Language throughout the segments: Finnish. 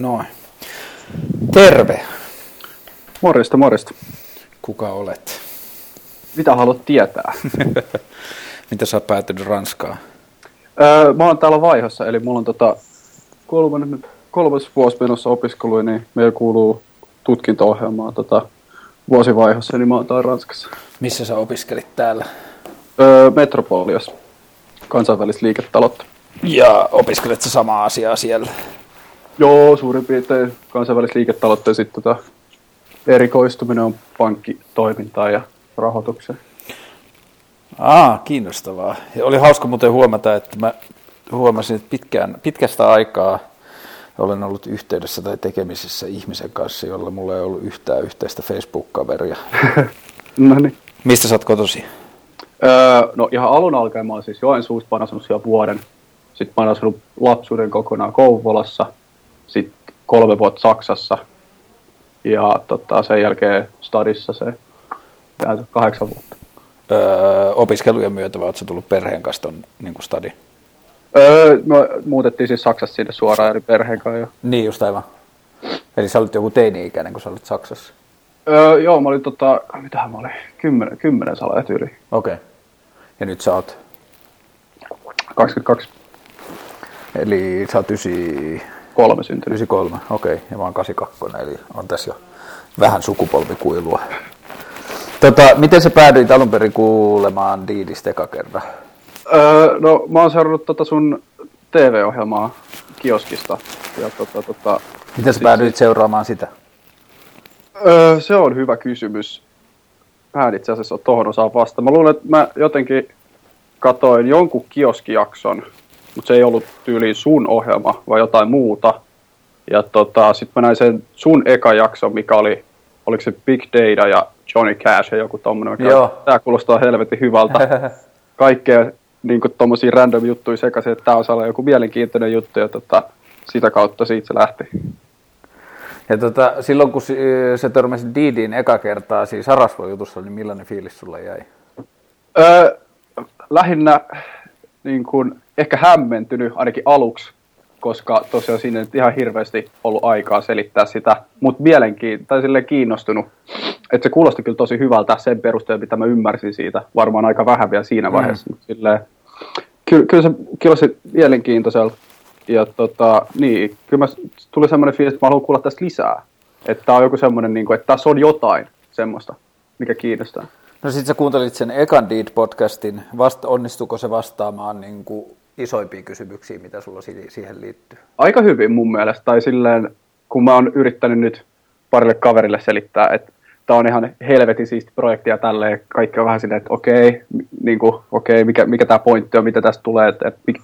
Noin. Terve. Morjesta, morjesta. Kuka olet? Mitä haluat tietää? Mitä sä oot päätynyt Ranskaan? öö, mä oon täällä vaihossa, eli mulla on tota kolmas, kolmas vuosi menossa opiskelu, niin meillä kuuluu tutkinto-ohjelmaa tota, vuosivaihossa, niin mä oon täällä Ranskassa. Missä sä opiskelit täällä? Öö, Metropolias, kansainvälistä liiketaloutta. Ja opiskelet sä samaa asiaa siellä? Joo, suurin piirtein kansainvälistä liiketaloutta ja sitten tota, erikoistuminen on pankkitoimintaan ja rahoitukseen. Aa, kiinnostavaa. Ja oli hauska muuten huomata, että mä huomasin, että pitkään, pitkästä aikaa olen ollut yhteydessä tai tekemisissä ihmisen kanssa, jolla mulla ei ollut yhtään yhteistä Facebook-kaveria. no niin. Mistä sä oot kotosi? Öö, no ihan alun alkaen mä oon siis Joensuusta, mä oon asunut siellä vuoden. Sitten mä oon asunut lapsuuden kokonaan Kouvolassa, sitten kolme vuotta Saksassa ja tota, sen jälkeen stadissa se jää kahdeksan vuotta. Öö, opiskelujen myötä vai sä tullut perheen kanssa ton niin stadi? Öö, me muutettiin siis Saksassa sinne suoraan eri perheen kanssa. Jo. Niin just aivan. Eli sä olit joku teini-ikäinen, kun sä olit Saksassa? Öö, joo, mä olin tota, mitähän mä olin, kymmenen, kymmenen salat yli. Okei. Okay. Ja nyt sä oot? 22. Eli sä oot ysi... Kolme syntynyt. 93, okei. Okay. Ja mä oon 82, eli on tässä jo vähän sukupolvikuilua. Tota, miten sä päädyit alun perin kuulemaan Diidistä eka kerran? Öö, no mä oon seurannut tota sun TV-ohjelmaa kioskista. Ja tota, tota, miten sä päädyit siis, seuraamaan sitä? Öö, se on hyvä kysymys. Mä en itse asiassa ole tohon osaa vasta. Mä luulen, että mä jotenkin katoin jonkun kioskijakson, mutta se ei ollut tyyliin sun ohjelma, vai jotain muuta. Ja tota, sitten mä näin sen sun eka jakson, mikä oli, oliko se Big Data ja Johnny Cash ja joku tommonen. Joo. Tää kuulostaa helvetin hyvältä. Kaikkea niin tommosia random juttuja sekaisin, että tää on joku mielenkiintoinen juttu ja tota, sitä kautta siitä se lähti. Ja tota, silloin kun se törmäsi Didiin eka kertaa siis Sarasvo-jutussa, niin millainen fiilis sulla jäi? Öö, lähinnä niin kuin, ehkä hämmentynyt ainakin aluksi, koska tosiaan siinä ei ihan hirveästi ollut aikaa selittää sitä, mutta mielenkiin, tai silleen kiinnostunut. Että se kuulosti kyllä tosi hyvältä sen perusteella, mitä mä ymmärsin siitä. Varmaan aika vähän vielä siinä mm. vaiheessa. Mm. Silleen, kyllä, kyllä se kuulosti mielenkiintoiselta. Ja tota, niin, kyllä mä, tuli semmoinen fiilis, että mä haluan kuulla tästä lisää. Että tää on joku semmoinen, niin kuin, että tässä on jotain semmoista, mikä kiinnostaa. No sit sä kuuntelit sen ekan Deed-podcastin, vasta, onnistuko se vastaamaan niin kuin isoimpiin kysymyksiin, mitä sulla siihen liittyy? Aika hyvin mun mielestä, tai silleen, kun mä oon yrittänyt nyt parille kaverille selittää, että tämä on ihan helvetin siisti projekti ja tälleen, kaikki on vähän silleen, että okei, niin kuin, okei mikä, mikä tämä pointti on, mitä tästä tulee, että, että mit,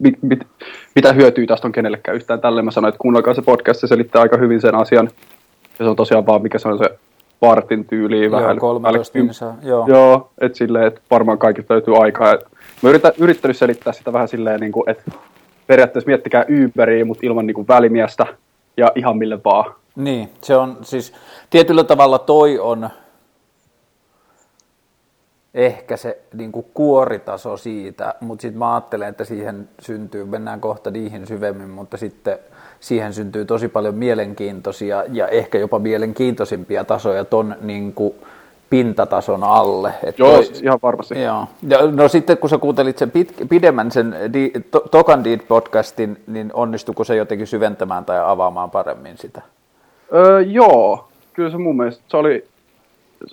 mit, mit, mitä hyötyä tästä on kenellekään yhtään tälleen. Mä sanoin, että kuunnelkaa se podcast, se selittää aika hyvin sen asian. Ja se on tosiaan vaan, mikä se on se vartin tyyli. Joo, vähän, 13 joo. Joo, että silleen, että varmaan kaikista löytyy aikaa. Et mä yritän, yrittänyt selittää sitä vähän silleen, niin kuin, että periaatteessa miettikää Uberia, mutta ilman niin kuin välimiestä ja ihan mille vaan. Niin, se on siis tietyllä tavalla toi on ehkä se niin kuin kuoritaso siitä, mutta sitten mä ajattelen, että siihen syntyy, mennään kohta niihin syvemmin, mutta sitten siihen syntyy tosi paljon mielenkiintoisia ja ehkä jopa mielenkiintoisimpia tasoja ton niin kuin pintatason alle. Että joo, toi, ihan varmasti. Joo. Ja, no sitten kun sä kuuntelit sen pit, pidemmän sen di, to, Tokan Deed-podcastin, niin onnistuiko se jotenkin syventämään tai avaamaan paremmin sitä? Öö, joo, kyllä se mun mielestä, se oli,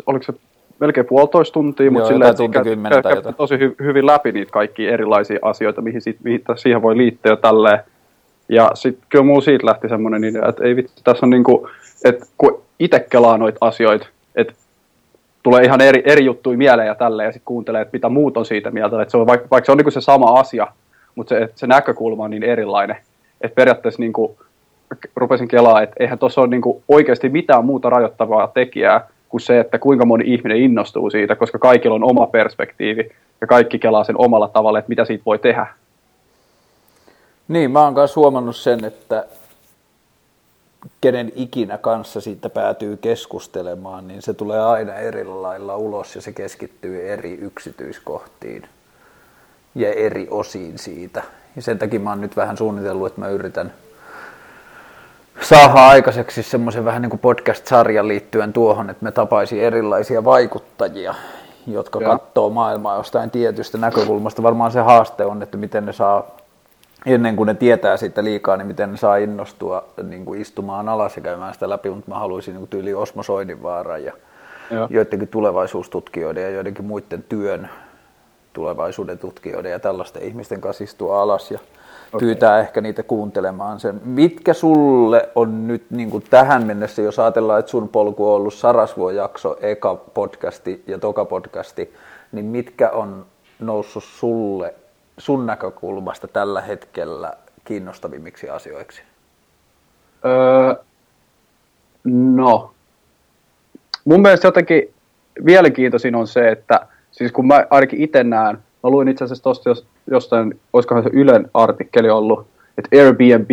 oliko se melkein puolitoista tuntia, mutta sillä tunti kä- tosi hy- hyvin läpi niitä kaikki erilaisia asioita, mihin, sit, mihin siihen voi liittyä tälleen. Ja sitten kyllä muu siitä lähti semmoinen idea, että ei vitsi, tässä on niinku, että kun itse kelaa noita asioita, että tulee ihan eri, eri juttuja mieleen ja tälleen, ja sitten kuuntelee, että mitä muut on siitä mieltä, että se on, vaikka, vaikka se on niinku se sama asia, mutta se, se näkökulma on niin erilainen, että periaatteessa niinku, rupesin kelaa, että eihän tuossa ole niinku oikeasti mitään muuta rajoittavaa tekijää kuin se, että kuinka moni ihminen innostuu siitä, koska kaikilla on oma perspektiivi ja kaikki kelaa sen omalla tavalla, että mitä siitä voi tehdä. Niin, mä oon myös huomannut sen, että kenen ikinä kanssa siitä päätyy keskustelemaan, niin se tulee aina eri lailla ulos ja se keskittyy eri yksityiskohtiin ja eri osiin siitä. Ja sen takia mä oon nyt vähän suunnitellut, että mä yritän saada aikaiseksi semmoisen vähän niin kuin podcast-sarjan liittyen tuohon, että me tapaisi erilaisia vaikuttajia, jotka ja. katsoo maailmaa jostain tietystä näkökulmasta. Varmaan se haaste on, että miten ne saa, ennen kuin ne tietää siitä liikaa, niin miten ne saa innostua niin kuin istumaan alas ja käymään sitä läpi, mutta mä haluaisin niin tyyli Osmo Soidinvaaran ja, ja joidenkin tulevaisuustutkijoiden ja joidenkin muiden työn tulevaisuuden tutkijoiden ja tällaisten ihmisten kanssa istua alas ja okay. pyytää ehkä niitä kuuntelemaan sen. Mitkä sulle on nyt niin kuin tähän mennessä, jos ajatellaan, että sun polku on ollut Sarasvuo-jakso, eka podcasti ja toka podcasti, niin mitkä on noussut sulle sun näkökulmasta tällä hetkellä kiinnostavimmiksi asioiksi? Öö, no, mun mielestä jotenkin mielenkiintoisin on se, että siis kun mä ainakin itse näen, mä luin itse asiassa tosta jos, jostain, olisikohan se Ylen artikkeli ollut, että Airbnb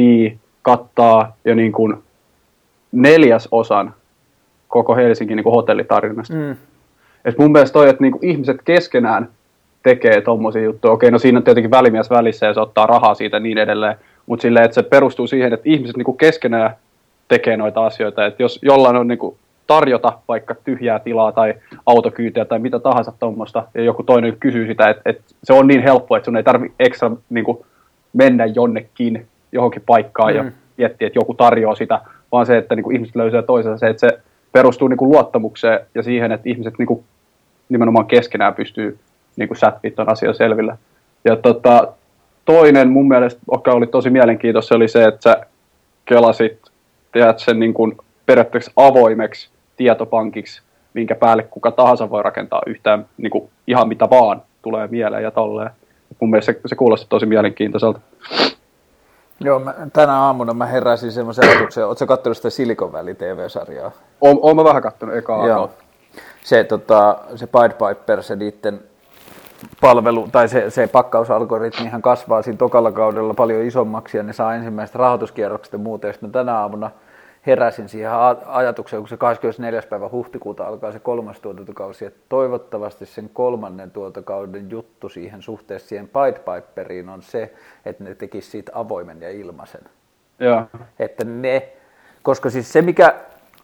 kattaa jo niin kuin neljäs osan koko Helsingin niin kuin. Mm. Et mun mielestä toi, että niin kuin ihmiset keskenään tekee tommosia juttuja. Okei, no siinä on tietenkin välimies välissä ja se ottaa rahaa siitä ja niin edelleen. Mutta silleen, että se perustuu siihen, että ihmiset niin kuin keskenään tekee noita asioita. Että jos jollain on niin kuin tarjota vaikka tyhjää tilaa tai autokyytiä tai mitä tahansa tuommoista, ja joku toinen kysyy sitä, että, että se on niin helppo, että sun ei tarvitse ekstra niin kuin, mennä jonnekin johonkin paikkaan mm. ja miettiä, että joku tarjoaa sitä, vaan se, että niin kuin, ihmiset löytää toisensa, se, että se perustuu niin kuin, luottamukseen ja siihen, että ihmiset niin kuin, nimenomaan keskenään pystyy niin kuin, sätpiä tuon asian selville. Ja tota, toinen mun mielestä, joka oli tosi mielenkiintoista, oli se, että sä kelasit, teet sen niin kuin, periaatteessa avoimeksi tietopankiksi, minkä päälle kuka tahansa voi rakentaa yhtään niin kuin ihan mitä vaan tulee mieleen ja tolleen. Mun mielestä se, se kuulosti tosi mielenkiintoiselta. Joo, mä, tänä aamuna mä heräsin semmoisen ajatuksen, ootko katsonut sitä Silicon Valley TV-sarjaa? Oon, oon mä vähän katsonut eka Joo. Se, tota, se Pied Piper, se niiden palvelu, tai se, se pakkausalgoritmihan kasvaa siinä tokalla kaudella paljon isommaksi, ja ne saa ensimmäiset rahoituskierrokset ja muuta, ja sitten tänä aamuna – heräsin siihen ajatukseen, kun se 24. päivä huhtikuuta alkaa se kolmas tuotantokausi, että toivottavasti sen kolmannen tuotantokauden juttu siihen suhteessa siihen Pied Piperiin on se, että ne tekisivät siitä avoimen ja ilmaisen. Ja. Että ne, koska siis se mikä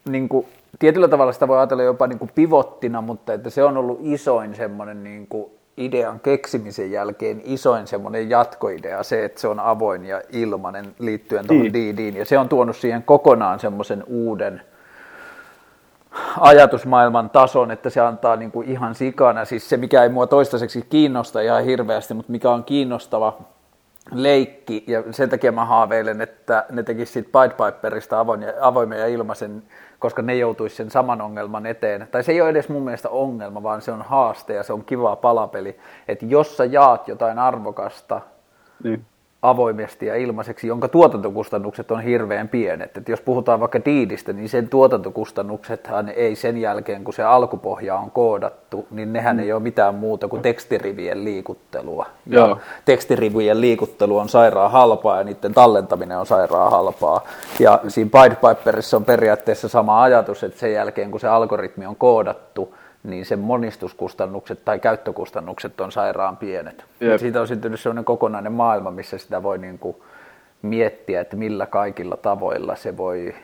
niin kuin, tietyllä tavalla sitä voi ajatella jopa niin kuin pivottina, mutta että se on ollut isoin semmoinen niin kuin idean keksimisen jälkeen isoin semmoinen jatkoidea, se, että se on avoin ja ilmainen liittyen tuohon niin. ja se on tuonut siihen kokonaan semmoisen uuden ajatusmaailman tason, että se antaa niin kuin ihan sikana, siis se mikä ei mua toistaiseksi kiinnosta ihan hirveästi, mutta mikä on kiinnostava leikki, ja sen takia mä haaveilen, että ne tekisivät siitä Pied Piperista avoimen ja ilmaisen koska ne joutuisi sen saman ongelman eteen. Tai se ei ole edes mun mielestä ongelma, vaan se on haaste ja se on kiva palapeli. Että jos sä jaat jotain arvokasta, niin avoimesti ja ilmaiseksi, jonka tuotantokustannukset on hirveän pienet. Et jos puhutaan vaikka diidistä, niin sen tuotantokustannuksethan ei sen jälkeen, kun se alkupohja on koodattu, niin nehän mm. ei ole mitään muuta kuin tekstirivien liikuttelua. Ja tekstirivien liikuttelu on sairaan halpaa ja niiden tallentaminen on sairaan halpaa. Ja siinä Pied Piperissa on periaatteessa sama ajatus, että sen jälkeen, kun se algoritmi on koodattu, niin sen monistuskustannukset tai käyttökustannukset on sairaan pienet. Yep. Siitä on syntynyt sellainen kokonainen maailma, missä sitä voi niin kuin miettiä, että millä kaikilla tavoilla se voi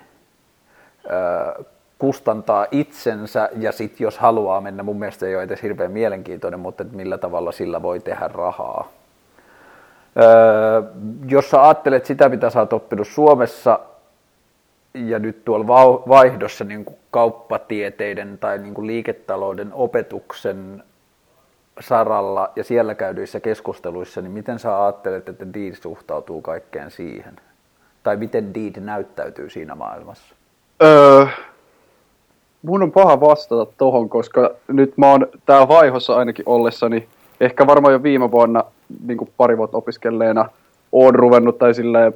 ö, kustantaa itsensä ja sitten jos haluaa mennä, mun mielestä ei ole edes hirveän mielenkiintoinen, mutta että millä tavalla sillä voi tehdä rahaa. Öö, jos sä ajattelet sitä, mitä sä oot oppinut Suomessa, ja nyt tuolla vaihdossa niin kuin kauppatieteiden tai niin kuin liiketalouden opetuksen saralla ja siellä käydyissä keskusteluissa, niin miten sä ajattelet, että Deed suhtautuu kaikkeen siihen? Tai miten Deed näyttäytyy siinä maailmassa? Öö, mun on paha vastata tohon, koska nyt mä oon tää vaihossa ainakin ollessani, ehkä varmaan jo viime vuonna niin kuin pari vuotta opiskelleena, oon ruvennut tai silleen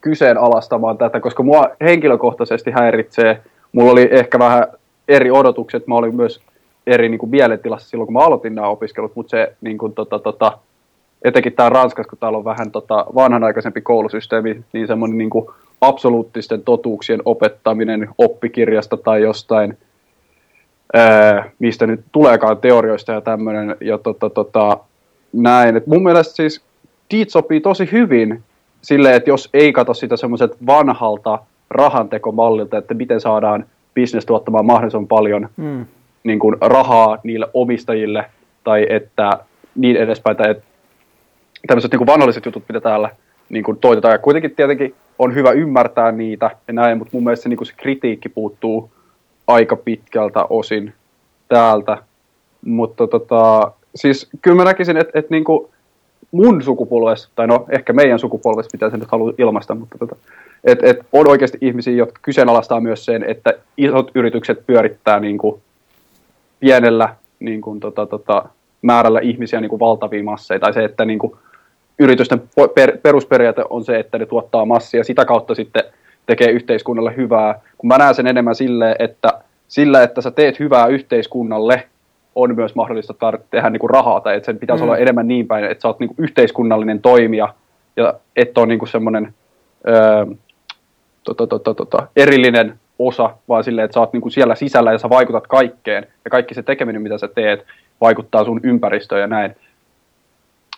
kyseenalaistamaan tätä, koska mua henkilökohtaisesti häiritsee. Mulla oli ehkä vähän eri odotukset. Mä olin myös eri niin kuin mielentilassa silloin, kun mä aloitin nämä opiskelut, mutta se niin kuin, tota, tota, etenkin tämä Ranskassa, kun täällä on vähän tota, vanhanaikaisempi koulusysteemi, niin semmoinen niin kuin absoluuttisten totuuksien opettaminen oppikirjasta tai jostain, ää, mistä nyt tuleekaan teorioista ja tämmöinen, ja tota, tota, näin. Et mun mielestä siis Deet sopii tosi hyvin silleen, että jos ei katso sitä semmoiset vanhalta rahantekomallilta, että miten saadaan bisnes tuottamaan mahdollisimman paljon mm. niin kuin rahaa niille omistajille, tai että niin edespäin, tai että tämmöiset niin kuin vanholliset jutut, mitä täällä niin kuin toitetaan. Ja kuitenkin tietenkin on hyvä ymmärtää niitä ja näin, mutta mun mielestä se, niin kuin se kritiikki puuttuu aika pitkältä osin täältä. Mutta tota, siis kyllä mä näkisin, että, että niin kuin mun sukupolvessa, tai no ehkä meidän sukupolvessa, mitä se nyt haluaa ilmaista, mutta tota, et, et on oikeasti ihmisiä, jotka kyseenalaistaa myös sen, että isot yritykset pyörittää niin kuin pienellä niin kuin, tota, tota, määrällä ihmisiä niin kuin valtavia masseja, tai se, että niin kuin, yritysten per, perusperiaate on se, että ne tuottaa massia, sitä kautta sitten tekee yhteiskunnalle hyvää, kun mä näen sen enemmän silleen, että sillä, että sä teet hyvää yhteiskunnalle, on myös mahdollista tar- tehdä niin kuin rahaa, tai että sen pitäisi mm. olla enemmän niin päin, että sä oot niin kuin yhteiskunnallinen toimija, ja et ole niin kuin semmoinen öö, tota, tota, tota, erillinen osa, vaan silleen, että sä oot niin kuin siellä sisällä ja sä vaikutat kaikkeen, ja kaikki se tekeminen, mitä sä teet, vaikuttaa sun ympäristöön ja näin.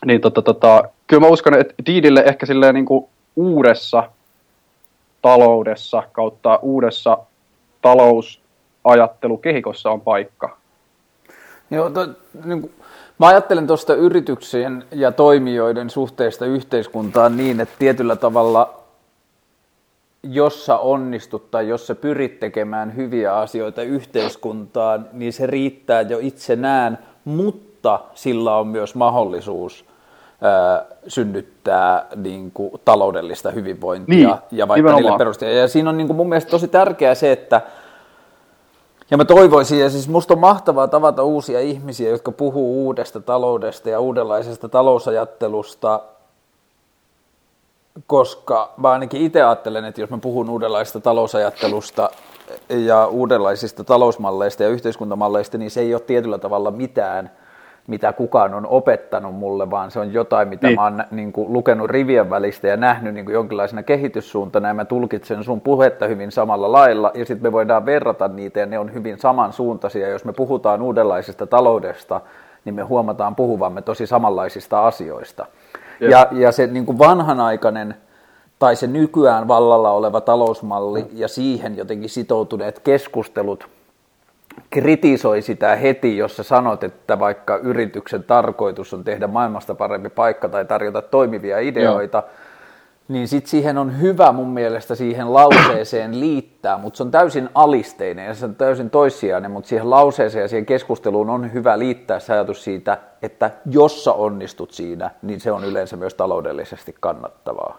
Niin tota, tota, kyllä mä uskon, että Diidille ehkä silleen niin kuin uudessa taloudessa kautta uudessa talousajattelukehikossa on paikka. Joo, to, niin kuin, mä ajattelen tuosta yrityksien ja toimijoiden suhteesta yhteiskuntaan niin, että tietyllä tavalla jos sä onnistut tai jos sä pyrit tekemään hyviä asioita yhteiskuntaan, niin se riittää jo itsenään, mutta sillä on myös mahdollisuus ää, synnyttää niin kuin, taloudellista hyvinvointia niin, ja vaikka niille perusteella. Ja siinä on niin kuin, mun mielestä tosi tärkeää se, että ja mä toivoisin, ja siis musta on mahtavaa tavata uusia ihmisiä, jotka puhuu uudesta taloudesta ja uudenlaisesta talousajattelusta, koska mä ainakin itse ajattelen, että jos mä puhun uudenlaisesta talousajattelusta ja uudenlaisista talousmalleista ja yhteiskuntamalleista, niin se ei ole tietyllä tavalla mitään – mitä kukaan on opettanut mulle, vaan se on jotain, mitä niin. mä oon niin kuin, lukenut rivien välistä ja nähnyt niin kuin, jonkinlaisena kehityssuuntana, ja mä tulkitsen sun puhetta hyvin samalla lailla, ja sitten me voidaan verrata niitä, ja ne on hyvin samansuuntaisia. Jos me puhutaan uudenlaisesta taloudesta, niin me huomataan puhuvamme tosi samanlaisista asioista. Ja, ja, ja se niin kuin vanhanaikainen tai se nykyään vallalla oleva talousmalli mm. ja siihen jotenkin sitoutuneet keskustelut kritisoi sitä heti, jos sä sanot, että vaikka yrityksen tarkoitus on tehdä maailmasta parempi paikka tai tarjota toimivia ideoita, Joo. niin sitten siihen on hyvä mun mielestä siihen lauseeseen liittää, mutta se on täysin alisteinen ja se on täysin toissijainen, mutta siihen lauseeseen ja siihen keskusteluun on hyvä liittää se ajatus siitä, että jos sä onnistut siinä, niin se on yleensä myös taloudellisesti kannattavaa.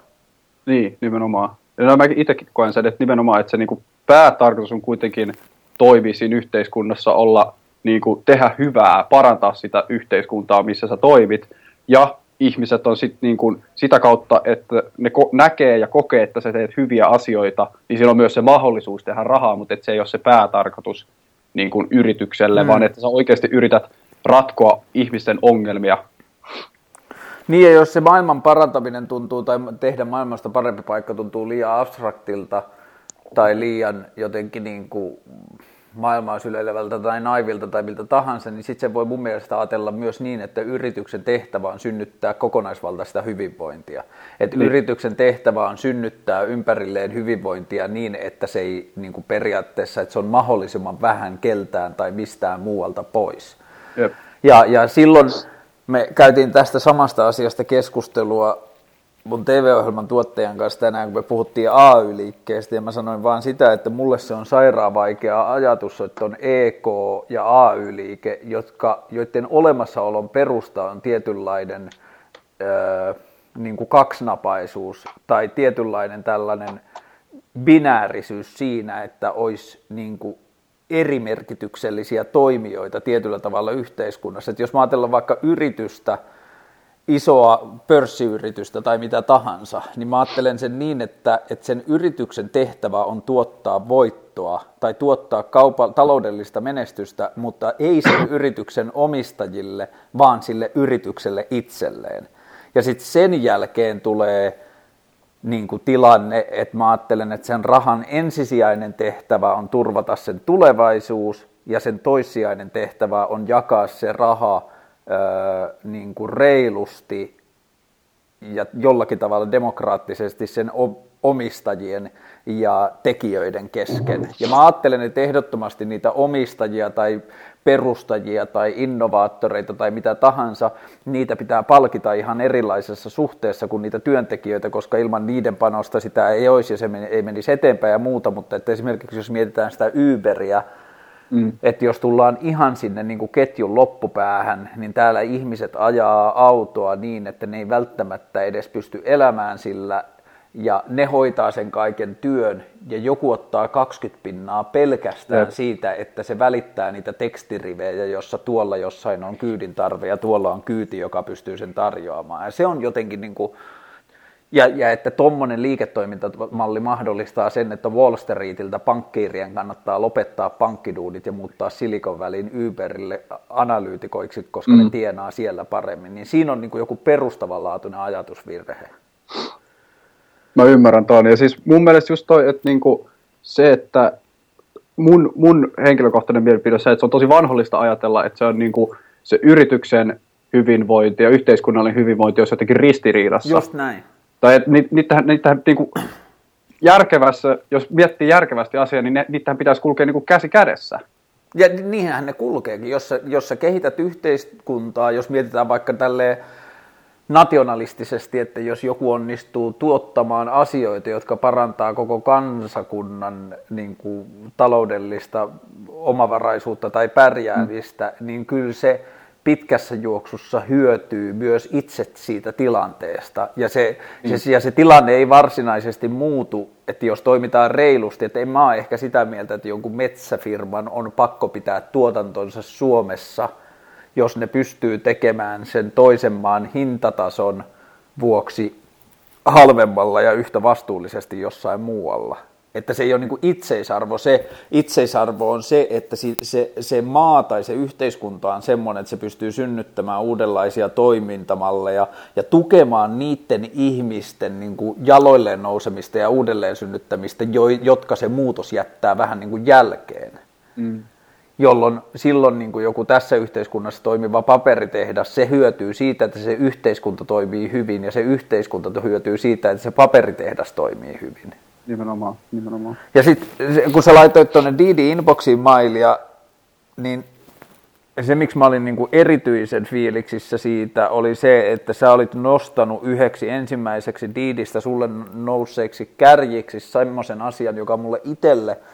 Niin, nimenomaan. Ja mä itsekin koen sen, että nimenomaan, että se niinku päätarkoitus on kuitenkin toimii siinä yhteiskunnassa, olla, niin kuin, tehdä hyvää, parantaa sitä yhteiskuntaa, missä sä toimit, ja ihmiset on sit, niin kuin, sitä kautta, että ne ko- näkee ja kokee, että sä teet hyviä asioita, niin siinä on myös se mahdollisuus tehdä rahaa, mutta että se ei ole se päätarkoitus niin kuin yritykselle, mm. vaan että sä oikeasti yrität ratkoa ihmisten ongelmia. Niin ja jos se maailman parantaminen tuntuu tai tehdä maailmasta parempi paikka tuntuu liian abstraktilta, tai liian jotenkin niin kuin maailmaa syleilevältä tai naivilta tai miltä tahansa, niin sitten se voi mun mielestä ajatella myös niin, että yrityksen tehtävä on synnyttää kokonaisvaltaista hyvinvointia. Että niin. yrityksen tehtävä on synnyttää ympärilleen hyvinvointia niin, että se ei niin kuin periaatteessa, että se on mahdollisimman vähän keltään tai mistään muualta pois. Jep. Ja, ja silloin me käytiin tästä samasta asiasta keskustelua mun TV-ohjelman tuottajan kanssa tänään, kun me puhuttiin AY-liikkeestä, ja mä sanoin vaan sitä, että mulle se on sairaan vaikea ajatus, että on EK ja AY-liike, jotka, joiden olemassaolon perusta on tietynlainen öö, niin kuin kaksinapaisuus tai tietynlainen tällainen binäärisyys siinä, että olisi niin kuin erimerkityksellisiä toimijoita tietyllä tavalla yhteiskunnassa. Että jos mä ajatellaan vaikka yritystä, isoa pörssiyritystä tai mitä tahansa, niin mä ajattelen sen niin, että, että sen yrityksen tehtävä on tuottaa voittoa tai tuottaa kaupa, taloudellista menestystä, mutta ei sen yrityksen omistajille, vaan sille yritykselle itselleen. Ja sitten sen jälkeen tulee niin kuin tilanne, että mä ajattelen, että sen rahan ensisijainen tehtävä on turvata sen tulevaisuus ja sen toissijainen tehtävä on jakaa se raha – niin kuin reilusti ja jollakin tavalla demokraattisesti sen omistajien ja tekijöiden kesken. Ja mä ajattelen, että ehdottomasti niitä omistajia tai perustajia tai innovaattoreita tai mitä tahansa, niitä pitää palkita ihan erilaisessa suhteessa kuin niitä työntekijöitä, koska ilman niiden panosta sitä ei olisi ja se ei menisi eteenpäin ja muuta, mutta että esimerkiksi jos mietitään sitä Uberia, Mm. Että jos tullaan ihan sinne niin kuin ketjun loppupäähän, niin täällä ihmiset ajaa autoa niin, että ne ei välttämättä edes pysty elämään sillä, ja ne hoitaa sen kaiken työn, ja joku ottaa 20 pinnaa pelkästään Jep. siitä, että se välittää niitä tekstirivejä, jossa tuolla jossain on kyydin tarve, ja tuolla on kyyti, joka pystyy sen tarjoamaan. Ja se on jotenkin niin kuin, ja, ja että tuommoinen liiketoimintamalli mahdollistaa sen, että Wall Streetiltä pankkiirien kannattaa lopettaa pankkiduudit ja muuttaa Silicon Valleyin Uberille analyytikoiksi, koska mm. ne tienaa siellä paremmin. Niin siinä on niin kuin joku perustavanlaatuinen ajatusvirhe. Mä ymmärrän tuon. Ja siis mun mielestä just toi, että niinku se, että mun, mun henkilökohtainen mielipide on se, että se on tosi vanhollista ajatella, että se on niinku se yrityksen hyvinvointi ja yhteiskunnallinen hyvinvointi on jotenkin ristiriidassa. Just näin. Tai että niitähän, niitähän niinku järkevässä, jos miettii järkevästi asiaa, niin ne, niitähän pitäisi kulkea niinku käsi kädessä. Ja niinhän ne kulkeekin. Jos sä, jos sä kehität yhteiskuntaa, jos mietitään vaikka tälleen nationalistisesti, että jos joku onnistuu tuottamaan asioita, jotka parantaa koko kansakunnan niin kuin, taloudellista omavaraisuutta tai pärjäämistä, mm. niin kyllä se pitkässä juoksussa hyötyy myös itse siitä tilanteesta. Ja se, mm. se, ja se tilanne ei varsinaisesti muutu, että jos toimitaan reilusti, että en mä ole ehkä sitä mieltä, että jonkun metsäfirman on pakko pitää tuotantonsa Suomessa – jos ne pystyy tekemään sen toisen maan hintatason vuoksi halvemmalla ja yhtä vastuullisesti jossain muualla. Että se ei ole niin itseisarvo. Se itseisarvo on se, että se, se maa tai se yhteiskunta on semmoinen, että se pystyy synnyttämään uudenlaisia toimintamalleja ja tukemaan niiden ihmisten niin kuin jaloilleen nousemista ja uudelleen synnyttämistä, jotka se muutos jättää vähän niin kuin jälkeen. Mm jolloin silloin niin kuin joku tässä yhteiskunnassa toimiva paperitehdas, se hyötyy siitä, että se yhteiskunta toimii hyvin ja se yhteiskunta hyötyy siitä, että se paperitehdas toimii hyvin. Nimenomaan, nimenomaan. Ja sitten kun sä laitoit tuonne Didi Inboxiin mailia, niin se, miksi mä olin niin kuin erityisen fiiliksissä siitä, oli se, että sä olit nostanut yhdeksi ensimmäiseksi Diidistä sulle nousseeksi kärjiksi semmoisen asian, joka mulle itselle –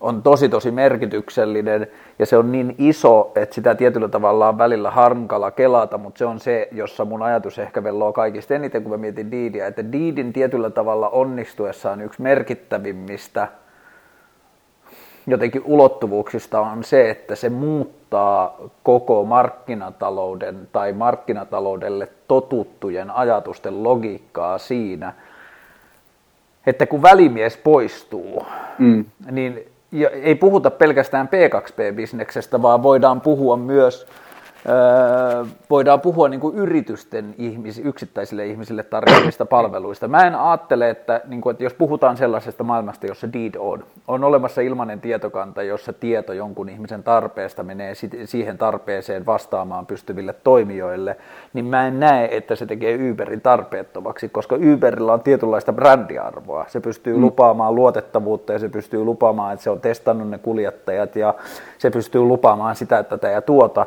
on tosi tosi merkityksellinen ja se on niin iso, että sitä tietyllä tavalla on välillä harmkala kelata, mutta se on se, jossa mun ajatus ehkä velloo kaikista eniten, kun mä mietin Diidiä, että Diidin tietyllä tavalla onnistuessaan yksi merkittävimmistä jotenkin ulottuvuuksista on se, että se muuttaa koko markkinatalouden tai markkinataloudelle totuttujen ajatusten logiikkaa siinä, että kun välimies poistuu, mm. niin ja ei puhuta pelkästään P2P-bisneksestä, vaan voidaan puhua myös voidaan puhua niin kuin yritysten ihmis, yksittäisille ihmisille tarjoamista palveluista. Mä en ajattele, että, niin kuin, että jos puhutaan sellaisesta maailmasta, jossa deed on, on olemassa ilmainen tietokanta, jossa tieto jonkun ihmisen tarpeesta menee siihen tarpeeseen vastaamaan pystyville toimijoille, niin mä en näe, että se tekee Uberin tarpeettomaksi, koska Uberilla on tietynlaista brändiarvoa. Se pystyy mm. lupaamaan luotettavuutta ja se pystyy lupaamaan, että se on testannut ne kuljettajat ja se pystyy lupaamaan sitä, että tätä ja tuota,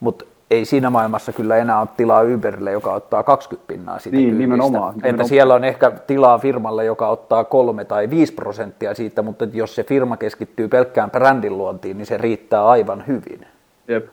mutta ei siinä maailmassa kyllä enää ole tilaa Uberille, joka ottaa 20 pinnaa siitä niin, nimenomaan, nimenomaan. Että siellä on ehkä tilaa firmalle, joka ottaa 3 tai 5 prosenttia siitä, mutta jos se firma keskittyy pelkkään brändin luontiin, niin se riittää aivan hyvin. Jep.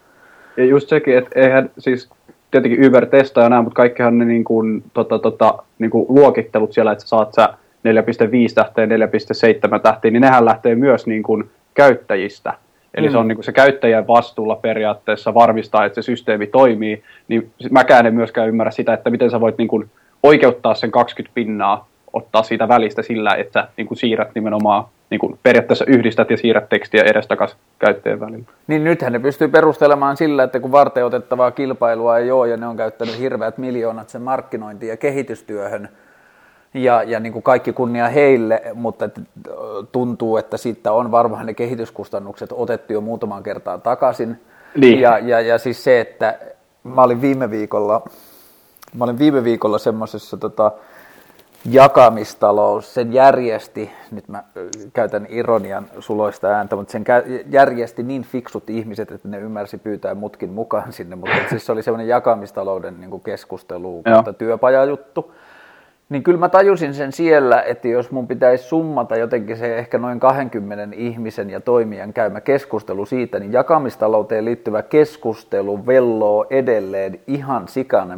Ja just sekin, että eihän siis tietenkin Uber testaa ja näin, mutta kaikkihan ne niin kuin, tota, tota, niin kuin luokittelut siellä, että sä saat sä 4.5 tähteä, 4.7 tähteä, niin nehän lähtee myös niin kuin käyttäjistä. Eli mm. se on niin kuin se käyttäjän vastuulla periaatteessa varmistaa, että se systeemi toimii, niin mäkään en myöskään ymmärrä sitä, että miten sä voit niin kuin oikeuttaa sen 20 pinnaa, ottaa siitä välistä sillä, että sä niin kuin siirrät nimenomaan, niin kuin periaatteessa yhdistät ja siirrät tekstiä edestakas käyttäjän välillä. Niin nythän ne pystyy perustelemaan sillä, että kun varteutettavaa kilpailua ei ole ja ne on käyttänyt hirveät miljoonat sen markkinointiin ja kehitystyöhön, ja, ja niin kuin kaikki kunnia heille, mutta tuntuu, että siitä on varmaan ne kehityskustannukset otettu jo muutaman kertaan takaisin. Niin. Ja, ja, ja siis se, että mä olin viime viikolla, mä olin viime viikolla semmoisessa tota, jakamistalous, sen järjesti, nyt mä käytän ironian suloista ääntä, mutta sen järjesti niin fiksut ihmiset, että ne ymmärsi pyytää mutkin mukaan sinne, mutta siis se oli semmoinen jakamistalouden niin keskustelu, työpajajuttu. Niin kyllä mä tajusin sen siellä, että jos mun pitäisi summata jotenkin se ehkä noin 20 ihmisen ja toimijan käymä keskustelu siitä, niin jakamistalouteen liittyvä keskustelu velloo edelleen ihan sikana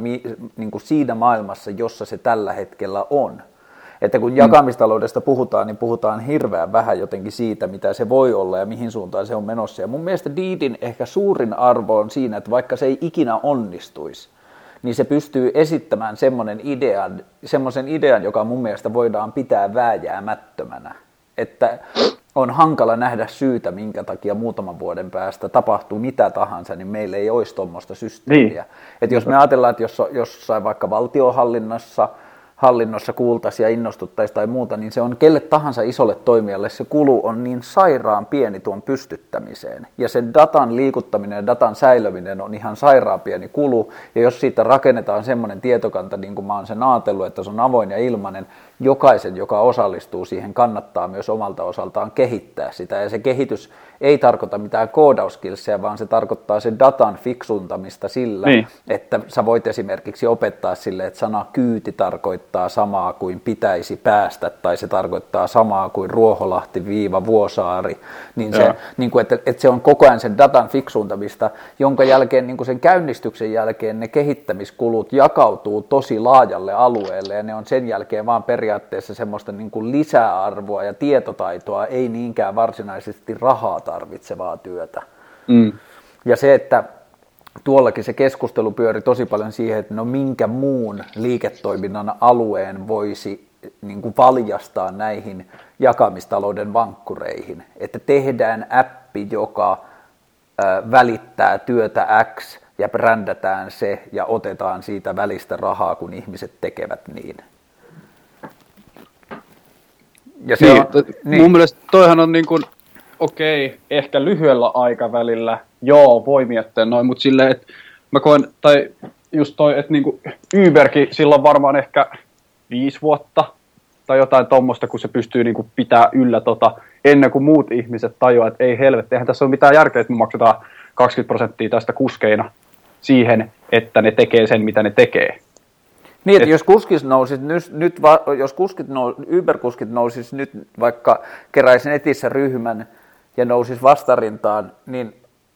niin kuin siinä maailmassa, jossa se tällä hetkellä on. Että kun mm. jakamistaloudesta puhutaan, niin puhutaan hirveän vähän jotenkin siitä, mitä se voi olla ja mihin suuntaan se on menossa. Ja mun mielestä Diidin ehkä suurin arvo on siinä, että vaikka se ei ikinä onnistuisi, niin se pystyy esittämään semmoinen idean, semmoisen idean, joka mun mielestä voidaan pitää vääjäämättömänä. Että on hankala nähdä syytä, minkä takia muutaman vuoden päästä tapahtuu mitä tahansa, niin meillä ei olisi tuommoista systeemiä. Niin. Että jos me ajatellaan, että jos, jossain vaikka valtiohallinnassa – hallinnossa kuultaisiin ja innostuttaisiin tai muuta, niin se on kelle tahansa isolle toimijalle se kulu on niin sairaan pieni tuon pystyttämiseen. Ja sen datan liikuttaminen ja datan säilöminen on ihan sairaan pieni kulu. Ja jos siitä rakennetaan semmoinen tietokanta, niin kuin mä oon sen ajatellut, että se on avoin ja ilmainen, jokaisen, joka osallistuu siihen, kannattaa myös omalta osaltaan kehittää sitä. Ja se kehitys ei tarkoita mitään koodauskilsejä, vaan se tarkoittaa sen datan fiksuntamista sillä, niin. että sä voit esimerkiksi opettaa sille, että sana kyyti tarkoittaa samaa kuin pitäisi päästä, tai se tarkoittaa samaa kuin Ruoholahti viiva Vuosaari, niin, se, niin kuin, että, että se on koko ajan sen datan fiksuntamista, jonka jälkeen niin kuin sen käynnistyksen jälkeen ne kehittämiskulut jakautuu tosi laajalle alueelle, ja ne on sen jälkeen vaan periaatteessa semmoista niin kuin lisäarvoa ja tietotaitoa, ei niinkään varsinaisesti rahaa tarvitsevaa työtä. Mm. Ja se, että tuollakin se keskustelu pyöri tosi paljon siihen, että no minkä muun liiketoiminnan alueen voisi niin kuin valjastaa näihin jakamistalouden vankkureihin. Että tehdään appi, joka välittää työtä X ja brändätään se ja otetaan siitä välistä rahaa, kun ihmiset tekevät niin. Ja se niin, on, niin. Mun mielestä toihan on niin kuin okei, okay, ehkä lyhyellä aikavälillä, joo, voi miettiä noin, mutta silleen, että mä koen, tai just toi, että niinku Uberkin silloin varmaan ehkä viisi vuotta tai jotain tuommoista, kun se pystyy niinku pitää yllä tota, ennen kuin muut ihmiset tajuaa, että ei helvetti, eihän tässä ole mitään järkeä, että me maksetaan 20 prosenttia tästä kuskeina siihen, että ne tekee sen, mitä ne tekee. Niin, että Et, jos kuskit nousis nyt, nyt jos kuskit nous, Uber-kuskit nousis nyt vaikka keräisi netissä ryhmän, ja nousisi vastarintaan, niin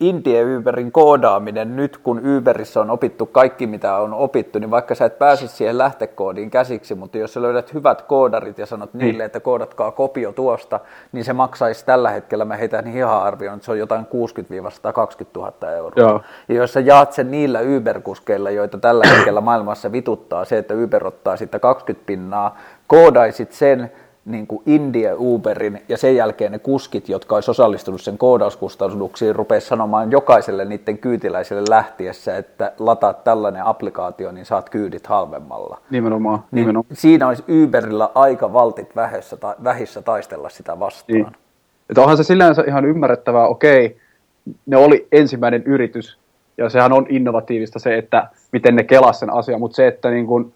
Indie Uberin koodaaminen nyt, kun Uberissä on opittu kaikki, mitä on opittu, niin vaikka sä et pääse siihen lähtekoodiin käsiksi, mutta jos sä löydät hyvät koodarit ja sanot niin. niille, että koodatkaa kopio tuosta, niin se maksaisi tällä hetkellä, mä heitän ihan arvioon, että se on jotain 60-120 000 euroa. Joo. Ja jos sä jaat sen niillä Uber-kuskeilla, joita tällä hetkellä maailmassa vituttaa se, että Uber ottaa sitten 20 pinnaa, koodaisit sen, niin kuin India Uberin ja sen jälkeen ne kuskit, jotka olisi osallistunut sen koodauskustannuksiin, rupeaisi sanomaan jokaiselle niiden kyytiläiselle lähtiessä, että lataat tällainen applikaatio, niin saat kyydit halvemmalla. Nimenomaan. Niin nimenomaan. Siinä olisi Uberilla aika valtit vähissä, vähissä taistella sitä vastaan. Niin. Että onhan se sillänsä ihan ymmärrettävää, okei, ne oli ensimmäinen yritys, ja sehän on innovatiivista se, että miten ne kelasivat sen asian, mutta se, että niin kun,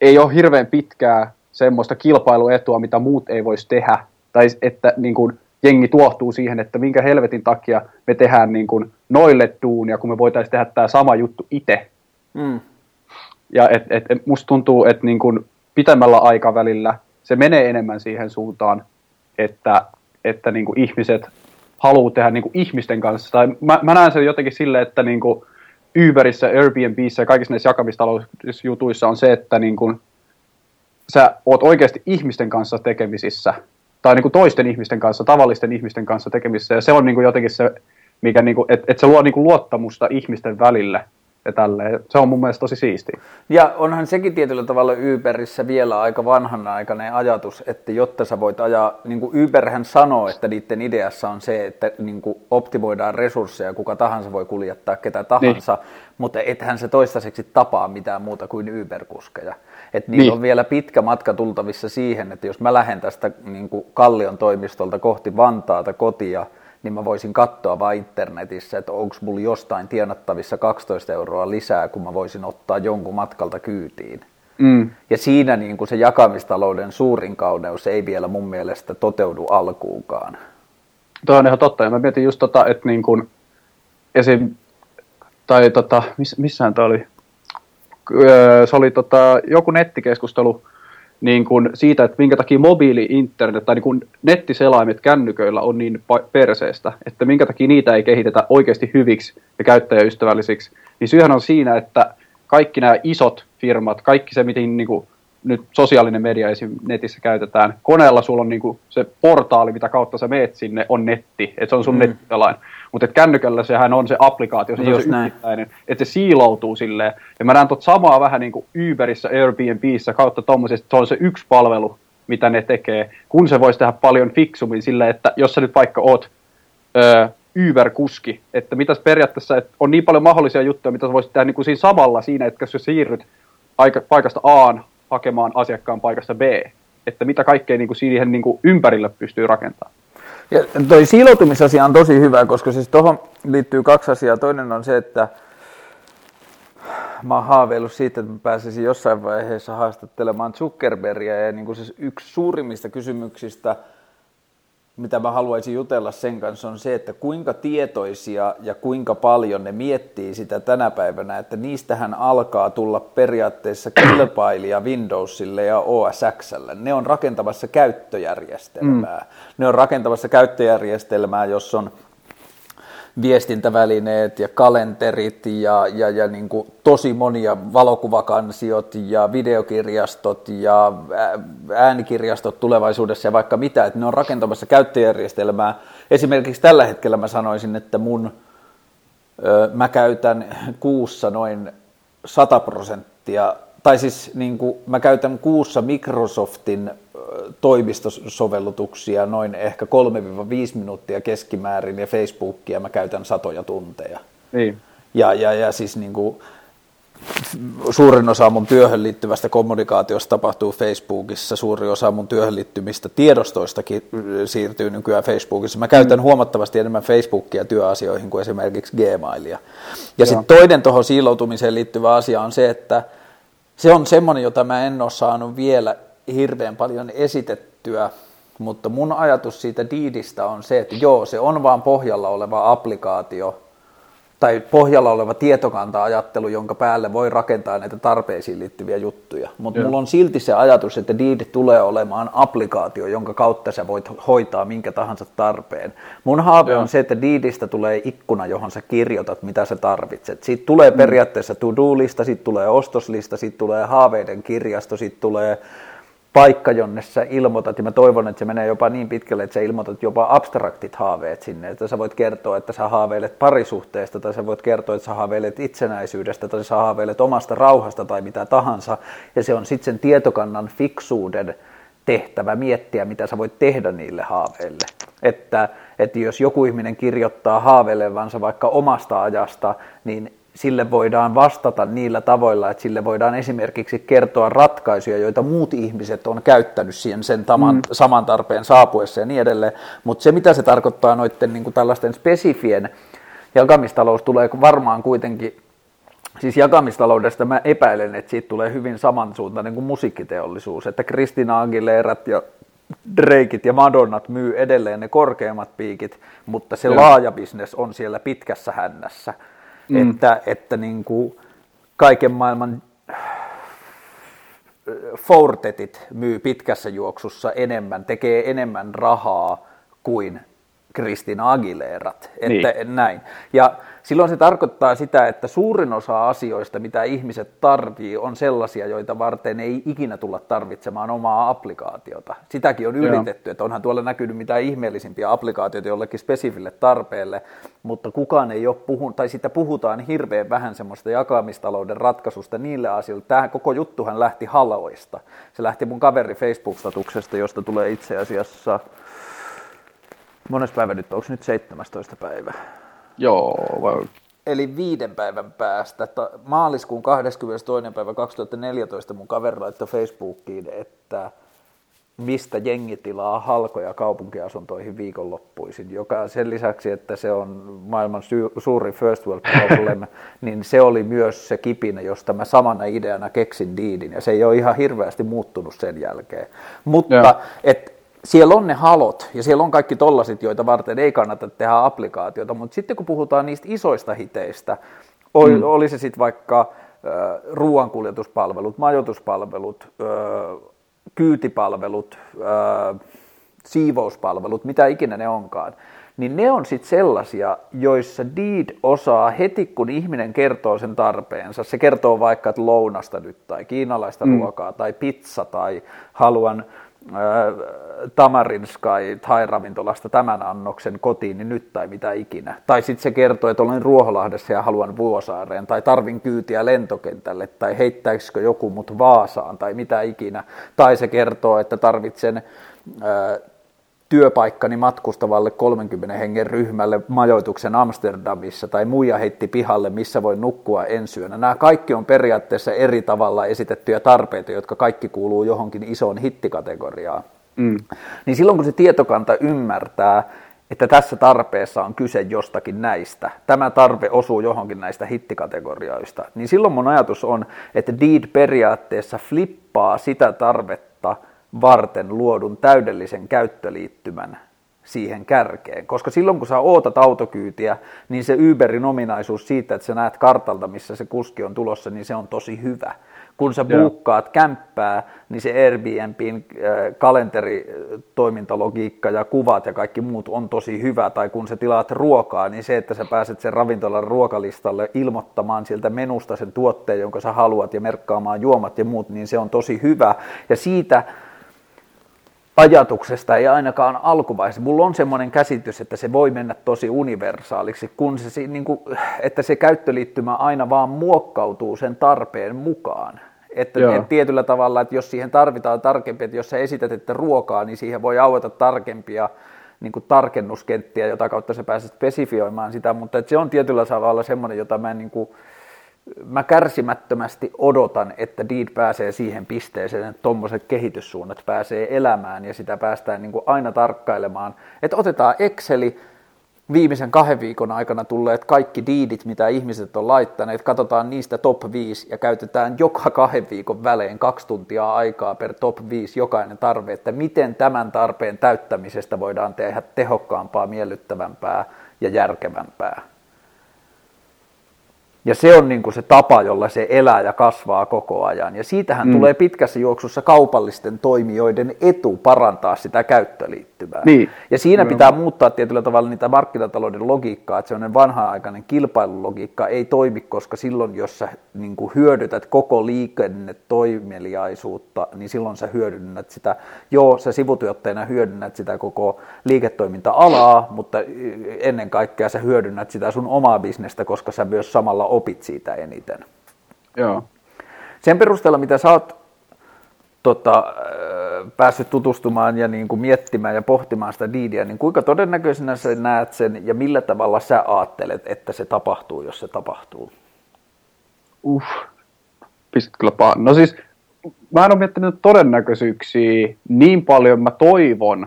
ei ole hirveän pitkää semmoista kilpailuetua, mitä muut ei voisi tehdä, tai että niin kuin, jengi tuohtuu siihen, että minkä helvetin takia me tehdään niin kuin, noille duunia, kun me voitaisiin tehdä tämä sama juttu itse. Mm. Ja et, et, et musta tuntuu, että niin kuin, pitemmällä aikavälillä se menee enemmän siihen suuntaan, että, että niin kuin ihmiset haluaa tehdä niin kuin ihmisten kanssa. Tai mä, mä näen sen jotenkin silleen, että niin kuin Uberissä, Airbnbissä ja kaikissa näissä jakamistalousjutuissa on se, että niin kuin sä oot oikeasti ihmisten kanssa tekemisissä, tai niin kuin toisten ihmisten kanssa, tavallisten ihmisten kanssa tekemisissä, ja se on niin kuin jotenkin se, mikä, niin kuin, että et se luo niin kuin luottamusta ihmisten välille, ja tälleen. Se on mun mielestä tosi siisti. Ja onhan sekin tietyllä tavalla Uberissä vielä aika vanhanaikainen ajatus, että jotta sä voit ajaa, niin kuin Uberhän sanoo, että niiden ideassa on se, että niin kuin optimoidaan resursseja, kuka tahansa voi kuljettaa ketä tahansa, niin. mutta ethän se toistaiseksi tapaa mitään muuta kuin Uber-kuskeja. Että niin. on vielä pitkä matka tultavissa siihen, että jos mä lähden tästä niin kuin Kallion toimistolta kohti Vantaata kotia, niin mä voisin katsoa vain internetissä, että onko mulla jostain tienattavissa 12 euroa lisää, kun mä voisin ottaa jonkun matkalta kyytiin. Mm. Ja siinä niin kuin se jakamistalouden suurin kauneus ei vielä mun mielestä toteudu alkuukaan. Tuo on ihan totta, ja mä mietin just tota, että niin kuin esim. tai tota, miss, missään tämä oli, se oli tota, joku nettikeskustelu, niin kuin siitä, että minkä takia mobiili-internet tai niin kuin nettiselaimet kännyköillä on niin perseestä, että minkä takia niitä ei kehitetä oikeasti hyviksi ja käyttäjäystävällisiksi, niin syyhän on siinä, että kaikki nämä isot firmat, kaikki se, miten niin kuin nyt sosiaalinen media esim. netissä käytetään, koneella sulla on niin kuin se portaali, mitä kautta sä meet sinne, on netti, että se on sun mm. nettipelain. Mutta kännykällä sehän on se applikaatio, se on se yksittäinen, että se siiloutuu silleen. Ja mä näen tuot samaa vähän niin kuin Uberissä, Airbnbissä kautta tuommoisesta, se on se yksi palvelu, mitä ne tekee, kun se voisi tehdä paljon fiksummin silleen, että jos sä nyt vaikka oot öö, Uber-kuski, että mitäs periaatteessa, että on niin paljon mahdollisia juttuja, mitä sä voisit tehdä niin kuin siinä samalla siinä, että jos sä siirryt aika, paikasta A hakemaan asiakkaan paikasta B, että mitä kaikkea niin kuin siihen niin kuin ympärille pystyy rakentamaan. Ja toi siiloutumisasia on tosi hyvä, koska siis tuohon liittyy kaksi asiaa. Toinen on se, että mä oon siitä, että mä pääsisin jossain vaiheessa haastattelemaan Zuckerbergia ja niin kuin siis yksi suurimmista kysymyksistä – mitä mä haluaisin jutella sen kanssa, on se, että kuinka tietoisia ja kuinka paljon ne miettii sitä tänä päivänä, että niistähän alkaa tulla periaatteessa kilpailija Windowsille ja OSXlle. Ne on rakentamassa käyttöjärjestelmää. Mm. Ne on rakentamassa käyttöjärjestelmää, jossa on viestintävälineet ja kalenterit ja, ja, ja niin kuin tosi monia valokuvakansiot ja videokirjastot ja äänikirjastot tulevaisuudessa ja vaikka mitä, että ne on rakentamassa käyttöjärjestelmää. Esimerkiksi tällä hetkellä mä sanoisin, että mun, mä käytän kuussa noin 100 prosenttia tai siis niin kuin, mä käytän kuussa Microsoftin toimistosovellutuksia noin ehkä 3-5 minuuttia keskimäärin ja Facebookia mä käytän satoja tunteja. Niin. Ja, ja, ja siis niin kuin, suurin osa mun työhön liittyvästä kommunikaatiosta tapahtuu Facebookissa, suuri osa mun työhön liittymistä tiedostoistakin siirtyy nykyään Facebookissa. Mä käytän mm. huomattavasti enemmän Facebookia työasioihin kuin esimerkiksi Gmailia. Ja sitten toinen tuohon siiloutumiseen liittyvä asia on se, että se on semmoinen, jota mä en ole saanut vielä hirveän paljon esitettyä, mutta mun ajatus siitä diidistä on se, että joo, se on vaan pohjalla oleva applikaatio, tai pohjalla oleva tietokanta-ajattelu, jonka päälle voi rakentaa näitä tarpeisiin liittyviä juttuja. Mutta mulla on silti se ajatus, että Deed tulee olemaan applikaatio, jonka kautta sä voit hoitaa minkä tahansa tarpeen. Mun haave Joo. on se, että Deedistä tulee ikkuna, johon sä kirjoitat, mitä sä tarvitset. Siitä tulee mm. periaatteessa to-do-lista, siitä tulee ostoslista, siitä tulee haaveiden kirjasto, siitä tulee paikka, jonne sä ilmoitat, ja mä toivon, että se menee jopa niin pitkälle, että sä ilmoitat jopa abstraktit haaveet sinne, että sä voit kertoa, että sä haaveilet parisuhteesta, tai sä voit kertoa, että sä haaveilet itsenäisyydestä, tai sä haaveilet omasta rauhasta, tai mitä tahansa, ja se on sitten sen tietokannan fiksuuden tehtävä miettiä, mitä sä voit tehdä niille haaveille. Että, että jos joku ihminen kirjoittaa haaveilevansa vaikka omasta ajasta, niin sille voidaan vastata niillä tavoilla, että sille voidaan esimerkiksi kertoa ratkaisuja, joita muut ihmiset on käyttänyt siihen sen taman, mm. saman tarpeen saapuessa ja niin edelleen. Mutta se, mitä se tarkoittaa noiden niin kuin tällaisten spesifien, jakamistalous tulee varmaan kuitenkin, siis jakamistaloudesta mä epäilen, että siitä tulee hyvin samansuuntainen kuin musiikkiteollisuus, että Kristina Aguilerat ja Drakeit ja Madonnat myy edelleen ne korkeimmat piikit, mutta se ja. laaja bisnes on siellä pitkässä hännässä mm. että, että niin kuin kaiken maailman Fortetit myy pitkässä juoksussa enemmän, tekee enemmän rahaa kuin Kristina Aguilerat. Että niin. näin. Ja silloin se tarkoittaa sitä, että suurin osa asioista, mitä ihmiset tarvii, on sellaisia, joita varten ei ikinä tulla tarvitsemaan omaa applikaatiota. Sitäkin on yritetty, Joo. että onhan tuolla näkynyt mitään ihmeellisimpiä applikaatioita jollekin spesifille tarpeelle, mutta kukaan ei ole puhunut, tai sitä puhutaan hirveän vähän semmoista jakamistalouden ratkaisusta niille asioille. Tämä koko juttuhan lähti haloista. Se lähti mun kaveri Facebook-statuksesta, josta tulee itse asiassa Mones päivä nyt, onko nyt 17. päivä? Joo, vai... Eli viiden päivän päästä, maaliskuun 22. päivä 2014 mun kaveri laittoi Facebookiin, että mistä jengi tilaa halkoja kaupunkiasuntoihin viikonloppuisin, joka sen lisäksi, että se on maailman suuri first world problem, niin se oli myös se kipinä, josta mä samana ideana keksin diidin, ja se ei ole ihan hirveästi muuttunut sen jälkeen. Mutta et, siellä on ne halot, ja siellä on kaikki tollasit, joita varten ei kannata tehdä applikaatiota, mutta sitten kun puhutaan niistä isoista hiteistä, oli, mm. oli se sitten vaikka ruoankuljetuspalvelut, majoituspalvelut, kyytipalvelut, siivouspalvelut, mitä ikinä ne onkaan, niin ne on sitten sellaisia, joissa Deed osaa heti, kun ihminen kertoo sen tarpeensa. Se kertoo vaikka, että lounasta nyt, tai kiinalaista mm. ruokaa, tai pizza, tai haluan Tamarin Sky Thai-ravintolasta tämän annoksen kotiin niin nyt tai mitä ikinä. Tai sitten se kertoo, että olen Ruoholahdessa ja haluan Vuosaareen, tai tarvin kyytiä lentokentälle, tai heittäisikö joku mut Vaasaan, tai mitä ikinä. Tai se kertoo, että tarvitsen työpaikkani matkustavalle 30 hengen ryhmälle majoituksen Amsterdamissa tai muija heitti pihalle, missä voi nukkua ensi yönä. Nämä kaikki on periaatteessa eri tavalla esitettyjä tarpeita, jotka kaikki kuuluu johonkin isoon hittikategoriaan. Mm. Niin silloin kun se tietokanta ymmärtää, että tässä tarpeessa on kyse jostakin näistä, tämä tarve osuu johonkin näistä hittikategorioista, niin silloin mun ajatus on, että Deed periaatteessa flippaa sitä tarvetta varten luodun täydellisen käyttöliittymän siihen kärkeen. Koska silloin kun sä ootat autokyytiä, niin se Uberin ominaisuus siitä, että sä näet kartalta, missä se kuski on tulossa, niin se on tosi hyvä. Kun sä buukkaat kämppää, niin se Airbnbin kalenteritoimintalogiikka ja kuvat ja kaikki muut on tosi hyvä. Tai kun sä tilaat ruokaa, niin se, että sä pääset sen ravintolan ruokalistalle ilmoittamaan sieltä menusta sen tuotteen, jonka sä haluat ja merkkaamaan juomat ja muut, niin se on tosi hyvä. Ja siitä ajatuksesta ei ainakaan alkuvaiheessa. Mulla on semmoinen käsitys, että se voi mennä tosi universaaliksi, kun se, niin kuin, että se käyttöliittymä aina vaan muokkautuu sen tarpeen mukaan. Että Joo. tietyllä tavalla, että jos siihen tarvitaan tarkempi, että jos sä esität, että ruokaa, niin siihen voi aueta tarkempia niin kuin tarkennuskenttiä, jota kautta sä pääset spesifioimaan sitä, mutta että se on tietyllä tavalla semmoinen, jota mä en niin kuin, mä kärsimättömästi odotan, että Deed pääsee siihen pisteeseen, että tuommoiset kehityssuunnat pääsee elämään ja sitä päästään niin kuin aina tarkkailemaan. Että otetaan Exceli, viimeisen kahden viikon aikana tulleet kaikki diidit, mitä ihmiset on laittaneet, katsotaan niistä top 5 ja käytetään joka kahden viikon välein kaksi tuntia aikaa per top 5 jokainen tarve, että miten tämän tarpeen täyttämisestä voidaan tehdä tehokkaampaa, miellyttävämpää ja järkevämpää. Ja se on niin kuin se tapa, jolla se elää ja kasvaa koko ajan. Ja siitähän mm. tulee pitkässä juoksussa kaupallisten toimijoiden etu parantaa sitä käyttöliittymää. Niin. Ja siinä no. pitää muuttaa tietyllä tavalla niitä markkinatalouden logiikkaa, että sellainen vanha-aikainen kilpailulogiikka ei toimi, koska silloin, jos sä niin kuin hyödytät koko liikennetoimeliaisuutta, niin silloin sä hyödynnät sitä, joo, sä sivutuotteena hyödynnät sitä koko liiketoiminta-alaa, mutta ennen kaikkea sä hyödynnät sitä sun omaa bisnestä, koska sä myös samalla opit siitä eniten. Joo. Sen perusteella, mitä sä oot tota, päässyt tutustumaan ja niin kuin miettimään ja pohtimaan sitä diidiä, niin kuinka todennäköisenä sä näet sen ja millä tavalla sä ajattelet, että se tapahtuu, jos se tapahtuu? Uh, pistit kyllä pahan. No siis, mä en ole miettinyt todennäköisyyksiä niin paljon, mä toivon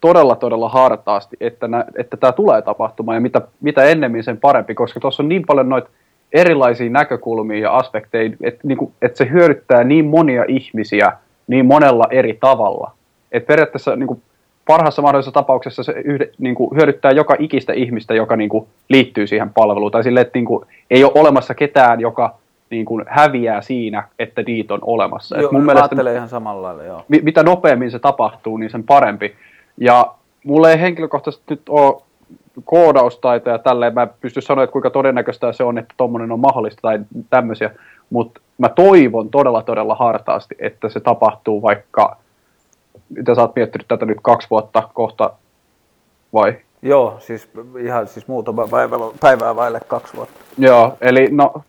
todella, todella hartaasti, että, nä, että tämä tulee tapahtumaan ja mitä, mitä ennemmin sen parempi, koska tuossa on niin paljon noita erilaisia näkökulmia ja aspekteja, että, niin että se hyödyttää niin monia ihmisiä niin monella eri tavalla. Että periaatteessa niin kuin, parhaassa mahdollisessa tapauksessa se yhde, niin kuin, hyödyttää joka ikistä ihmistä, joka niin kuin, liittyy siihen palveluun. Tai sille, että niin kuin, ei ole olemassa ketään, joka niin kuin, häviää siinä, että niitä on olemassa. Joo, Et mun mielestä, ihan samalla lailla, joo. Mitä nopeammin se tapahtuu, niin sen parempi. Ja mulle ei henkilökohtaisesti nyt ole koodaustaitoja tälleen, mä pysty sanoa, että kuinka todennäköistä se on, että tuommoinen on mahdollista tai tämmöisiä, mutta mä toivon todella todella hartaasti, että se tapahtuu vaikka, mitä sä oot miettinyt tätä nyt kaksi vuotta kohta, vai? Joo, siis ihan siis muutama päivä, päivää vaille kaksi vuotta. Joo, eli no,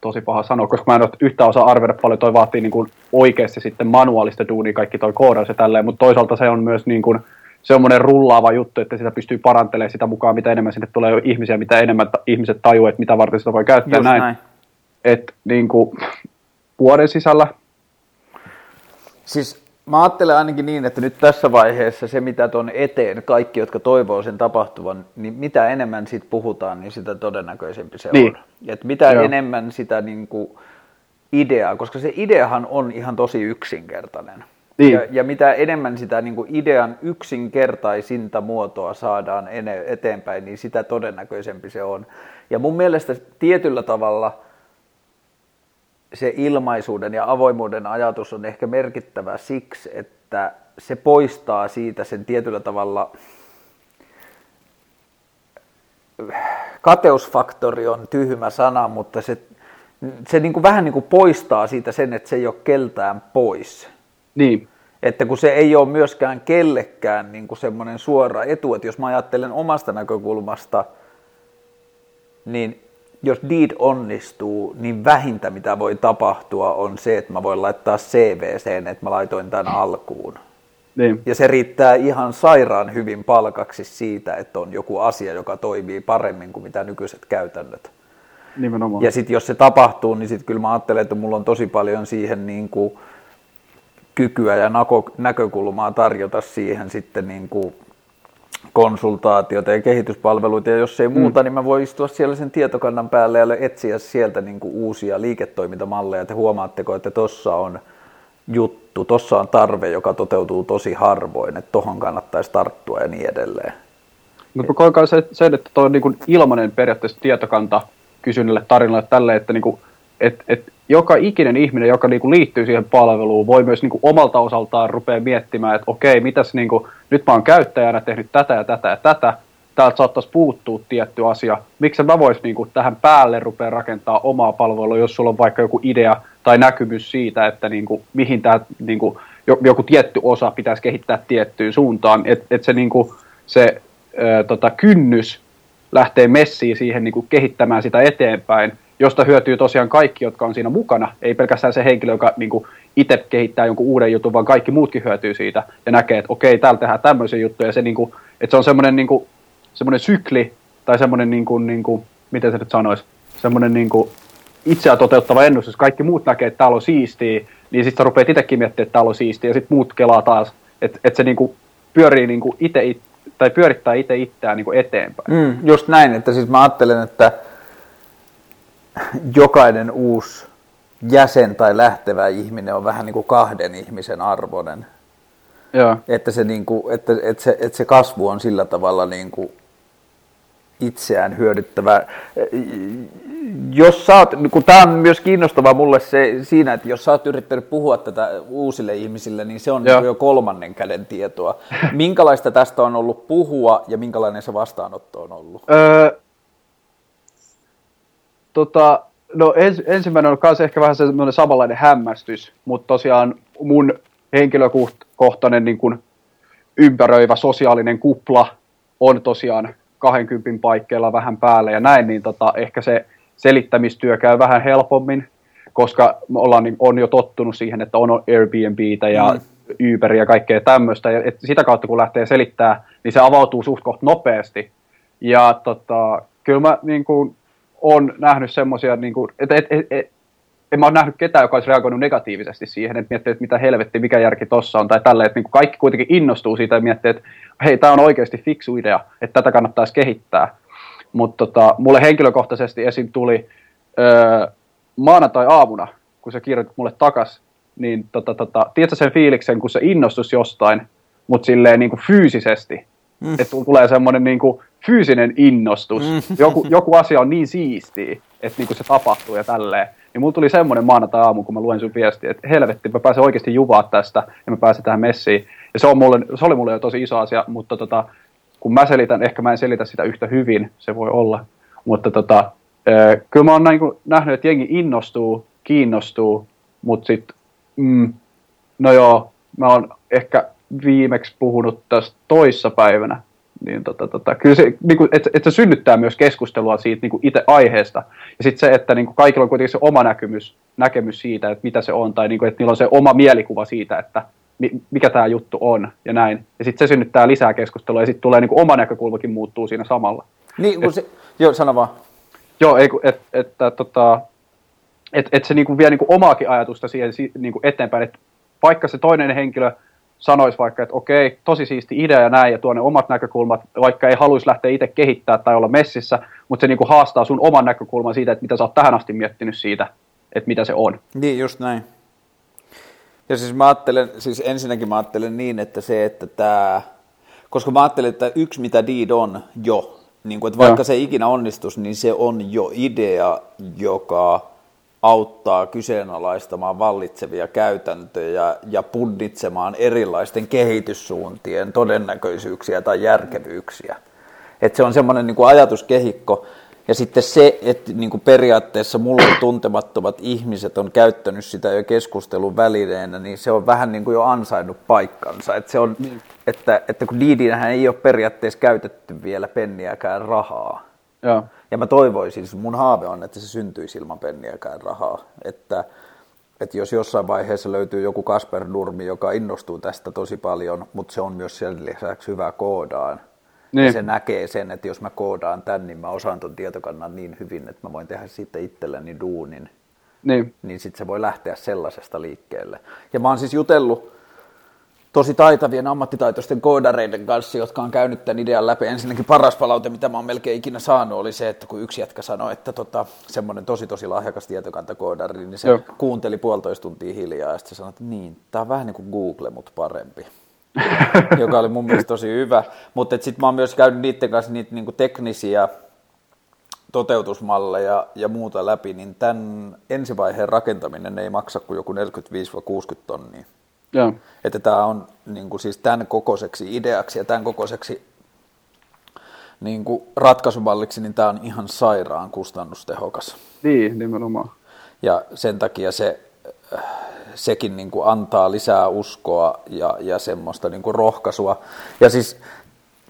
tosi paha sanoa, koska mä en ole yhtä osaa arvioida paljon, toi vaatii niin kuin oikeasti sitten manuaalista duunia, kaikki toi koodaus ja tälleen, mutta toisaalta se on myös niin kuin, semmoinen rullaava juttu, että sitä pystyy parantelemaan sitä mukaan, mitä enemmän sinne tulee ihmisiä, mitä enemmän ta- ihmiset tajuu, että mitä varten sitä voi käyttää Just näin. näin. Et niin kuin, vuoden sisällä. Siis Mä ajattelen ainakin niin, että nyt tässä vaiheessa se, mitä tuon eteen, kaikki, jotka toivoo sen tapahtuvan, niin mitä enemmän siitä puhutaan, niin sitä todennäköisempi se niin. on. Et mitä Joo. enemmän sitä niin kuin ideaa, koska se ideahan on ihan tosi yksinkertainen. Niin. Ja, ja mitä enemmän sitä niin kuin idean yksinkertaisinta muotoa saadaan eteenpäin, niin sitä todennäköisempi se on. Ja mun mielestä tietyllä tavalla se ilmaisuuden ja avoimuuden ajatus on ehkä merkittävä siksi, että se poistaa siitä sen tietyllä tavalla kateusfaktori on tyhmä sana, mutta se, se niin kuin vähän niin kuin poistaa siitä sen, että se ei ole keltään pois. Niin. Että kun se ei ole myöskään kellekään niin kuin semmoinen suora etu, että jos mä ajattelen omasta näkökulmasta, niin jos deed onnistuu, niin vähintä mitä voi tapahtua on se, että mä voin laittaa CVCen, että mä laitoin tämän alkuun. Niin. Ja se riittää ihan sairaan hyvin palkaksi siitä, että on joku asia, joka toimii paremmin kuin mitä nykyiset käytännöt. Nimenomaan. Ja sitten jos se tapahtuu, niin sitten kyllä mä ajattelen, että mulla on tosi paljon siihen niin kuin kykyä ja näkökulmaa tarjota siihen sitten niin kuin konsultaatiota ja kehityspalveluita, ja jos ei mm. muuta, niin mä voin istua siellä sen tietokannan päälle ja etsiä sieltä niin kuin uusia liiketoimintamalleja. Te huomaatteko, että tuossa on juttu, tuossa on tarve, joka toteutuu tosi harvoin, että tohon kannattaisi tarttua ja niin edelleen. Mutta koikaa se, se, että tuo on niin ilmainen periaatteessa tietokanta kysynnälle tarinalle tälle, että niin kuin, et, et joka ikinen ihminen, joka niinku liittyy siihen palveluun, voi myös niinku omalta osaltaan rupea miettimään, että okei, mitäs niinku, nyt mä oon käyttäjänä tehnyt tätä ja tätä ja tätä, täältä saattaisi puuttua tietty asia. Miksi mä vois niinku tähän päälle rupea rakentaa omaa palvelua, jos sulla on vaikka joku idea tai näkymys siitä, että niinku, mihin tämä niinku, joku tietty osa pitäisi kehittää tiettyyn suuntaan, että et se, niinku, se ö, tota, kynnys lähtee messiin siihen niinku, kehittämään sitä eteenpäin, josta hyötyy tosiaan kaikki, jotka on siinä mukana. Ei pelkästään se henkilö, joka niin kuin itse kehittää jonkun uuden jutun, vaan kaikki muutkin hyötyy siitä ja näkee, että okei, täällä tehdään tämmöisiä juttuja. Ja se, niin kuin, että se on semmoinen, niin kuin, semmoinen sykli tai semmoinen, niin kuin, niin kuin, miten se nyt sanoisi, semmoinen niin kuin itseä toteuttava ennustus. Kaikki muut näkee, että täällä on siistiä, niin sitten sä rupeat itsekin miettimään, että täällä on siistiä, ja sitten muut kelaa taas. Että et se niin kuin pyörii niin kuin itse, tai pyörittää itse itseään niin kuin eteenpäin. Mm, just näin, että siis mä ajattelen, että jokainen uusi jäsen tai lähtevä ihminen on vähän niin kuin kahden ihmisen arvoinen. Joo. Että, se, niin kuin, että, että, se, että se kasvu on sillä tavalla niin kuin itseään hyödyttävä. Jos sä oot, kun tämä on myös kiinnostavaa mulle se, siinä, että jos sä oot yrittänyt puhua tätä uusille ihmisille, niin se on Joo. jo kolmannen käden tietoa. Minkälaista tästä on ollut puhua ja minkälainen se vastaanotto on ollut? Öö, Tota, no ens, ensimmäinen on myös ehkä vähän semmoinen samanlainen hämmästys, mutta tosiaan mun henkilökohtainen niin kuin ympäröivä sosiaalinen kupla on tosiaan 20 paikkeilla vähän päällä ja näin, niin tota, ehkä se selittämistyö käy vähän helpommin, koska me ollaan, niin, on jo tottunut siihen, että on Airbnbtä ja mm. Uberia ja kaikkea tämmöistä, ja et sitä kautta kun lähtee selittää, niin se avautuu suht nopeasti. Ja tota, kyllä mä niin kuin, on nähnyt semmoisia, niin kuin, että et, et, et, en mä ole nähnyt ketään, joka olisi reagoinut negatiivisesti siihen, että miettii, että mitä helvetti, mikä järki tossa on, tai tälle, että niin kaikki kuitenkin innostuu siitä ja miettii, että hei, tämä on oikeasti fiksu idea, että tätä kannattaisi kehittää. Mutta tota, mulle henkilökohtaisesti esim. tuli öö, maanantai-aamuna, kun sä kirjoitit mulle takas, niin tota, tota, tiedätkö sen fiiliksen, kun se innostus jostain, mutta silleen niin kuin fyysisesti, mm. että tulee semmoinen niin kuin, fyysinen innostus. Mm. Joku, joku asia on niin siistiä, että niinku se tapahtuu ja tälleen. Niin mulla tuli semmoinen maanantai-aamu, kun mä luen sun viestiä, että helvetti, mä pääsen oikeasti juvaa tästä ja mä pääsen tähän messiin. Ja se, on mulle, se oli mulle jo tosi iso asia, mutta tota, kun mä selitän, ehkä mä en selitä sitä yhtä hyvin, se voi olla. Mutta tota, kyllä mä oon näin, nähnyt, että jengi innostuu, kiinnostuu, mutta sitten, mm, no joo, mä oon ehkä viimeksi puhunut tästä toissa päivänä niin tota, tota, kyllä se, niin kuin, että, että se synnyttää myös keskustelua siitä niin kuin itse aiheesta. Ja sitten se, että niin kuin kaikilla on kuitenkin se oma näkemys, näkemys siitä, että mitä se on, tai niin kuin, että niillä on se oma mielikuva siitä, että mikä tämä juttu on, ja näin. Ja sitten se synnyttää lisää keskustelua, ja sitten tulee niin kuin oma näkökulmakin muuttuu siinä samalla. Niin, kun se, joo, sano vaan. Joo, ei, et, et, tota, et, et se niinku vie niinku omaakin ajatusta siihen niinku eteenpäin, että vaikka se toinen henkilö sanoisi vaikka, että okei, tosi siisti idea ja näin, ja tuo ne omat näkökulmat, vaikka ei haluaisi lähteä itse kehittää tai olla messissä, mutta se niinku haastaa sun oman näkökulman siitä, että mitä sä oot tähän asti miettinyt siitä, että mitä se on. Niin, just näin. Ja siis mä ajattelen, siis ensinnäkin mä ajattelen niin, että se, että tämä, koska mä ajattelen, että yksi mitä Deed on jo, niin kuin, että vaikka ja. se ikinä onnistus, niin se on jo idea, joka auttaa kyseenalaistamaan vallitsevia käytäntöjä ja punnitsemaan erilaisten kehityssuuntien todennäköisyyksiä tai järkevyyksiä. Et se on semmoinen niin ajatuskehikko, ja sitten se, että niin kuin periaatteessa mulle tuntemattomat ihmiset on käyttänyt sitä jo keskustelun välineenä, niin se on vähän niin kuin jo ansainnut paikkansa. Että, se on, niin. että, että kun Diidinähän ei ole periaatteessa käytetty vielä penniäkään rahaa. Ja, ja mä toivoisin, siis mun haave on, että se syntyisi ilman penniäkään rahaa. Että, että jos jossain vaiheessa löytyy joku Kasper Nurmi, joka innostuu tästä tosi paljon, mutta se on myös sen lisäksi hyvä koodaan, niin. Ja se näkee sen, että jos mä koodaan tämän, niin mä osaan ton tietokannan niin hyvin, että mä voin tehdä sitten itselleni duunin. Niin. Niin sitten se voi lähteä sellaisesta liikkeelle. Ja mä oon siis jutellut tosi taitavien ammattitaitoisten koodareiden kanssa, jotka on käynyt tämän idean läpi. Ensinnäkin paras palaute, mitä mä oon melkein ikinä saanut, oli se, että kun yksi jätkä sanoi, että tota, semmoinen tosi tosi lahjakas tietokantakoodari, niin se Joo. kuunteli puolitoista tuntia hiljaa ja sitten sanoi, että niin, tämä on vähän niin kuin Google, mutta parempi. joka oli mun mielestä tosi hyvä. Mutta sitten mä oon myös käynyt niiden kanssa niitä niinku teknisiä toteutusmalleja ja muuta läpi, niin tämän ensivaiheen rakentaminen ei maksa kuin joku 45-60 tonnia. Ja. Että tämä on niin kuin siis tämän kokoiseksi ideaksi ja tämän kokoiseksi niin kuin ratkaisumalliksi, niin tämä on ihan sairaan kustannustehokas. Niin, nimenomaan. Ja sen takia se sekin niin kuin antaa lisää uskoa ja, ja semmoista niin kuin rohkaisua. Ja siis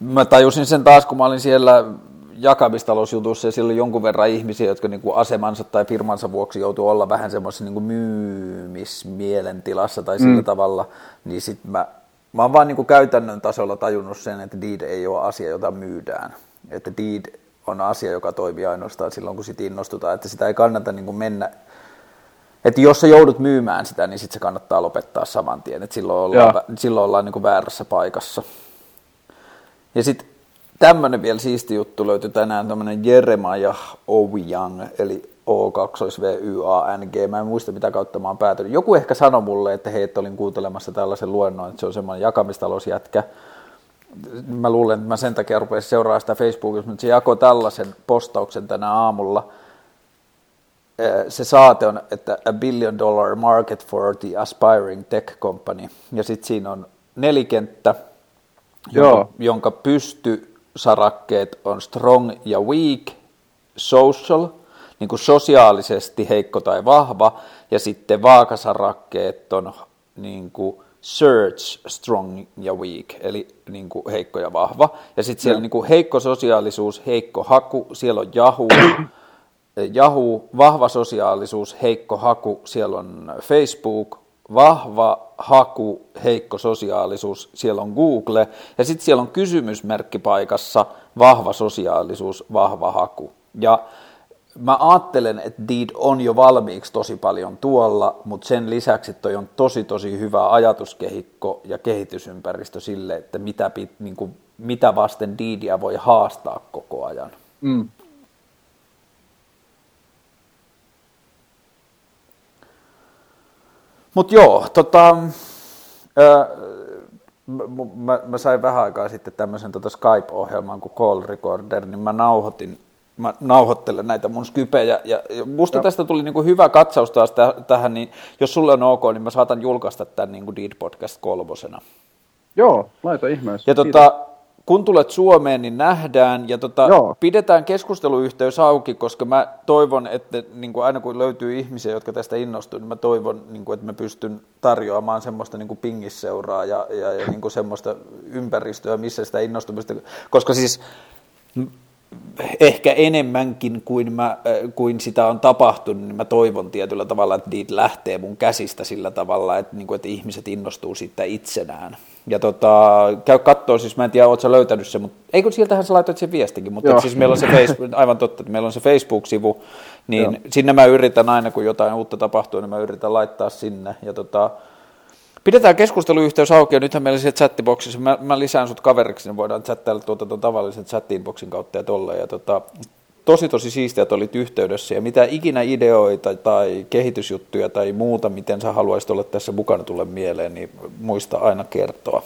mä tajusin sen taas, kun mä olin siellä jakamistalousjutussa ja silloin jonkun verran ihmisiä, jotka niin kuin asemansa tai firmansa vuoksi joutuu olla vähän semmoisessa niin kuin myymismielentilassa tai sillä mm. tavalla, niin sitten mä, mä oon vaan niin kuin käytännön tasolla tajunnut sen, että deed ei ole asia, jota myydään. Että deed on asia, joka toimii ainoastaan silloin, kun sit innostutaan, että sitä ei kannata niin kuin mennä että jos sä joudut myymään sitä, niin sitten se kannattaa lopettaa saman tien, että silloin ollaan, silloin ollaan niin kuin väärässä paikassa. Ja sitten tämmöinen vielä siisti juttu löytyi tänään, tämmöinen Jeremiah Owyang, eli o 2 v a n g Mä en muista mitä kautta mä oon päätynyt. Joku ehkä sanoi mulle, että hei, että olin kuuntelemassa tällaisen luennon, että se on semmoinen jakamistalousjätkä. Mä luulen, että mä sen takia rupesin seuraamaan sitä Facebookissa, mutta se jakoi tällaisen postauksen tänä aamulla – se saate on, että a billion dollar market for the aspiring tech company. Ja sitten siinä on nelikenttä, Joo. jonka, jonka pystysarakkeet on strong ja weak, social, niin kuin sosiaalisesti heikko tai vahva, ja sitten vaakasarakkeet on niin kuin search, strong ja weak, eli niin kuin heikko ja vahva. Ja sitten siellä niin kuin heikko sosiaalisuus, heikko haku, siellä on Yahoo, Yahoo, vahva sosiaalisuus, heikko haku, siellä on Facebook, vahva haku, heikko sosiaalisuus, siellä on Google, ja sitten siellä on kysymysmerkkipaikassa vahva sosiaalisuus, vahva haku. Ja mä ajattelen, että Deed on jo valmiiksi tosi paljon tuolla, mutta sen lisäksi toi on tosi tosi hyvä ajatuskehikko ja kehitysympäristö sille, että mitä, niin kuin, mitä vasten Deedia voi haastaa koko ajan. Mm. Mutta joo, tota, ää, mä, mä, sain vähän aikaa sitten tämmöisen tota Skype-ohjelman kuin Call Recorder, niin mä nauhoitin mä nauhoittelen näitä mun skypejä, ja, ja musta Joo. tästä tuli niinku hyvä katsaus taas täh, tähän, niin jos sulle on ok, niin mä saatan julkaista tämän niinku Deed Podcast kolmosena. Joo, laita ihmeessä. Ja tota, kun tulet Suomeen, niin nähdään ja tota, pidetään keskusteluyhteys auki, koska mä toivon, että niin kuin aina kun löytyy ihmisiä, jotka tästä innostuu, niin mä toivon, niin kuin, että mä pystyn tarjoamaan semmoista niin kuin pingisseuraa ja, ja, ja niin kuin semmoista ympäristöä, missä sitä innostumista, koska siis ehkä enemmänkin kuin, mä, äh, kuin sitä on tapahtunut, niin mä toivon tietyllä tavalla, että niitä lähtee mun käsistä sillä tavalla, että, niin kuin, että ihmiset innostuu siitä itsenään. Ja tota, käy katsoa, siis mä en tiedä, ootko löytänyt se, mutta eikö sieltähän sä laitoit sen viestikin, mutta siis meillä on se Facebook, aivan totta, että meillä on se Facebook-sivu, niin Joo. sinne mä yritän aina, kun jotain uutta tapahtuu, niin mä yritän laittaa sinne. Ja tota, Pidetään keskusteluyhteys auki ja nythän meillä siellä chattiboksissa, mä, mä lisään sut kaveriksi, niin voidaan chattailla tuota, tuon tavallisen chatinboxin kautta ja tolle. Ja tota, tosi tosi siistiä, että olit yhteydessä ja mitä ikinä ideoita tai kehitysjuttuja tai muuta, miten sä haluaisit olla tässä mukana tulla mieleen, niin muista aina kertoa.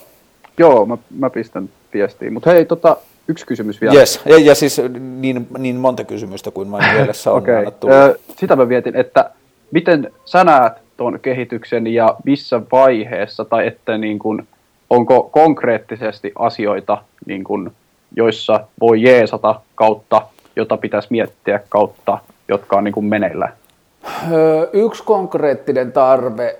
Joo, mä, mä pistän viestiin. Mutta hei, tota, yksi kysymys vielä. Yes, ja, ja siis niin, niin monta kysymystä kuin mä mielessä on okay. Ö, Sitä mä vietin, että miten sä näet tuon kehityksen ja missä vaiheessa, tai että niin kun, onko konkreettisesti asioita, niin kun, joissa voi jeesata kautta, jota pitäisi miettiä kautta, jotka on niin kun meneillään? Yksi konkreettinen tarve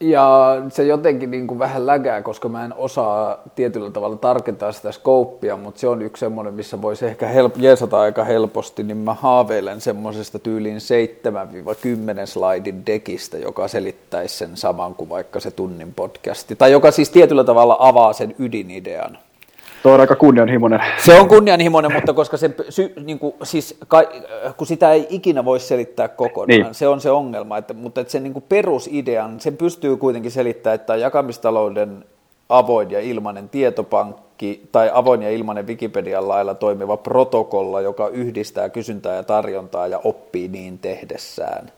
ja se jotenkin niin kuin vähän lägää, koska mä en osaa tietyllä tavalla tarkentaa sitä skouppia, mutta se on yksi semmoinen, missä voisi ehkä help- jeesata aika helposti, niin mä haaveilen semmoisesta tyyliin 7-10 slaidin dekistä, joka selittäisi sen saman kuin vaikka se tunnin podcasti, tai joka siis tietyllä tavalla avaa sen ydinidean. Tuo on aika kunnianhimoinen. Se on kunnianhimoinen, mutta koska se, sy, niin kuin, siis, kun sitä ei ikinä voi selittää kokonaan, niin. se on se ongelma. Että, mutta että sen niin kuin perusidean, sen pystyy kuitenkin selittämään, että jakamistalouden avoin ja ilmainen tietopankki tai avoin ja ilmainen Wikipedian lailla toimiva protokolla, joka yhdistää kysyntää ja tarjontaa ja oppii niin tehdessään.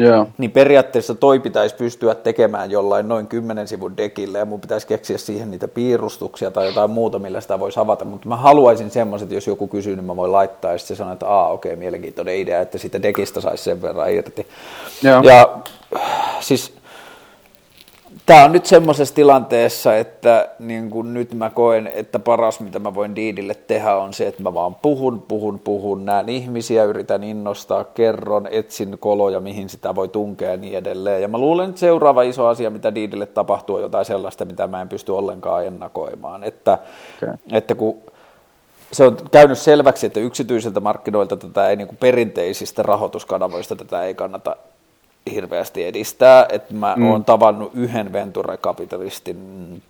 Yeah. Niin periaatteessa toi pitäisi pystyä tekemään jollain noin kymmenen sivun dekille ja mun pitäisi keksiä siihen niitä piirustuksia tai jotain muuta, millä sitä voisi avata. Mutta mä haluaisin semmoiset, jos joku kysyy, niin mä voin laittaa ja sitten se sanoo, että aa okei, okay, mielenkiintoinen idea, että sitä dekistä saisi sen verran irti. Yeah. Ja siis tämä on nyt semmoisessa tilanteessa, että niin kuin nyt mä koen, että paras mitä mä voin Diidille tehdä on se, että mä vaan puhun, puhun, puhun, näen ihmisiä, yritän innostaa, kerron, etsin koloja, mihin sitä voi tunkea ja niin edelleen. Ja mä luulen, että seuraava iso asia, mitä Diidille tapahtuu, on jotain sellaista, mitä mä en pysty ollenkaan ennakoimaan. Että, okay. että kun se on käynyt selväksi, että yksityisiltä markkinoilta tätä ei niin kuin perinteisistä rahoituskanavoista tätä ei kannata hirveästi edistää. Että mä mm. oon tavannut yhden venture-kapitalistin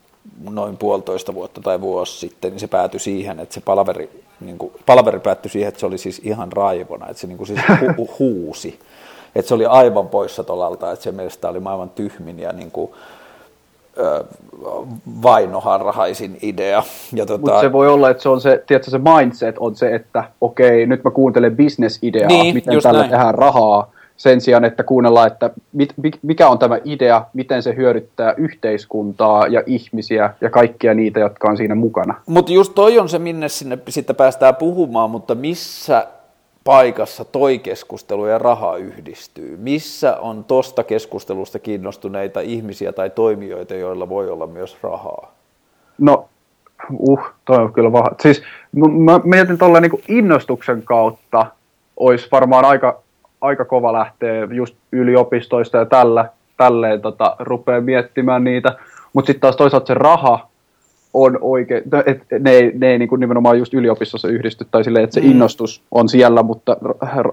noin puolitoista vuotta tai vuosi sitten, niin se päätyi siihen, että se palaveri, niin kuin, palaveri päättyi siihen, että se oli siis ihan raivona, että se niin kuin siis hu- huusi. Että se oli aivan poissa tolalta, että se mielestä oli maailman tyhmin ja niin kuin, vainoharhaisin idea. Ja tota... Mutta se voi olla, että se on se, tiedätkö, se mindset on se, että okei, nyt mä kuuntelen bisnesideaa, niin, miten tällä näin. tehdään rahaa, sen sijaan, että kuunnellaan, että mit, mikä on tämä idea, miten se hyödyttää yhteiskuntaa ja ihmisiä ja kaikkia niitä, jotka on siinä mukana. Mutta just toi on se, minne sinne sitten päästään puhumaan, mutta missä paikassa toi keskustelu ja raha yhdistyy? Missä on tosta keskustelusta kiinnostuneita ihmisiä tai toimijoita, joilla voi olla myös rahaa? No, uh, toi on kyllä vaha. Siis mä mietin tuolla niinku innostuksen kautta olisi varmaan aika aika kova lähtee just yliopistoista ja tällä, tälleen tota, rupeaa miettimään niitä. Mutta sitten taas toisaalta se raha on oikein, no, et ne ei, ne ei niin kuin nimenomaan just yliopistossa yhdisty, tai silleen, että se mm. innostus on siellä, mutta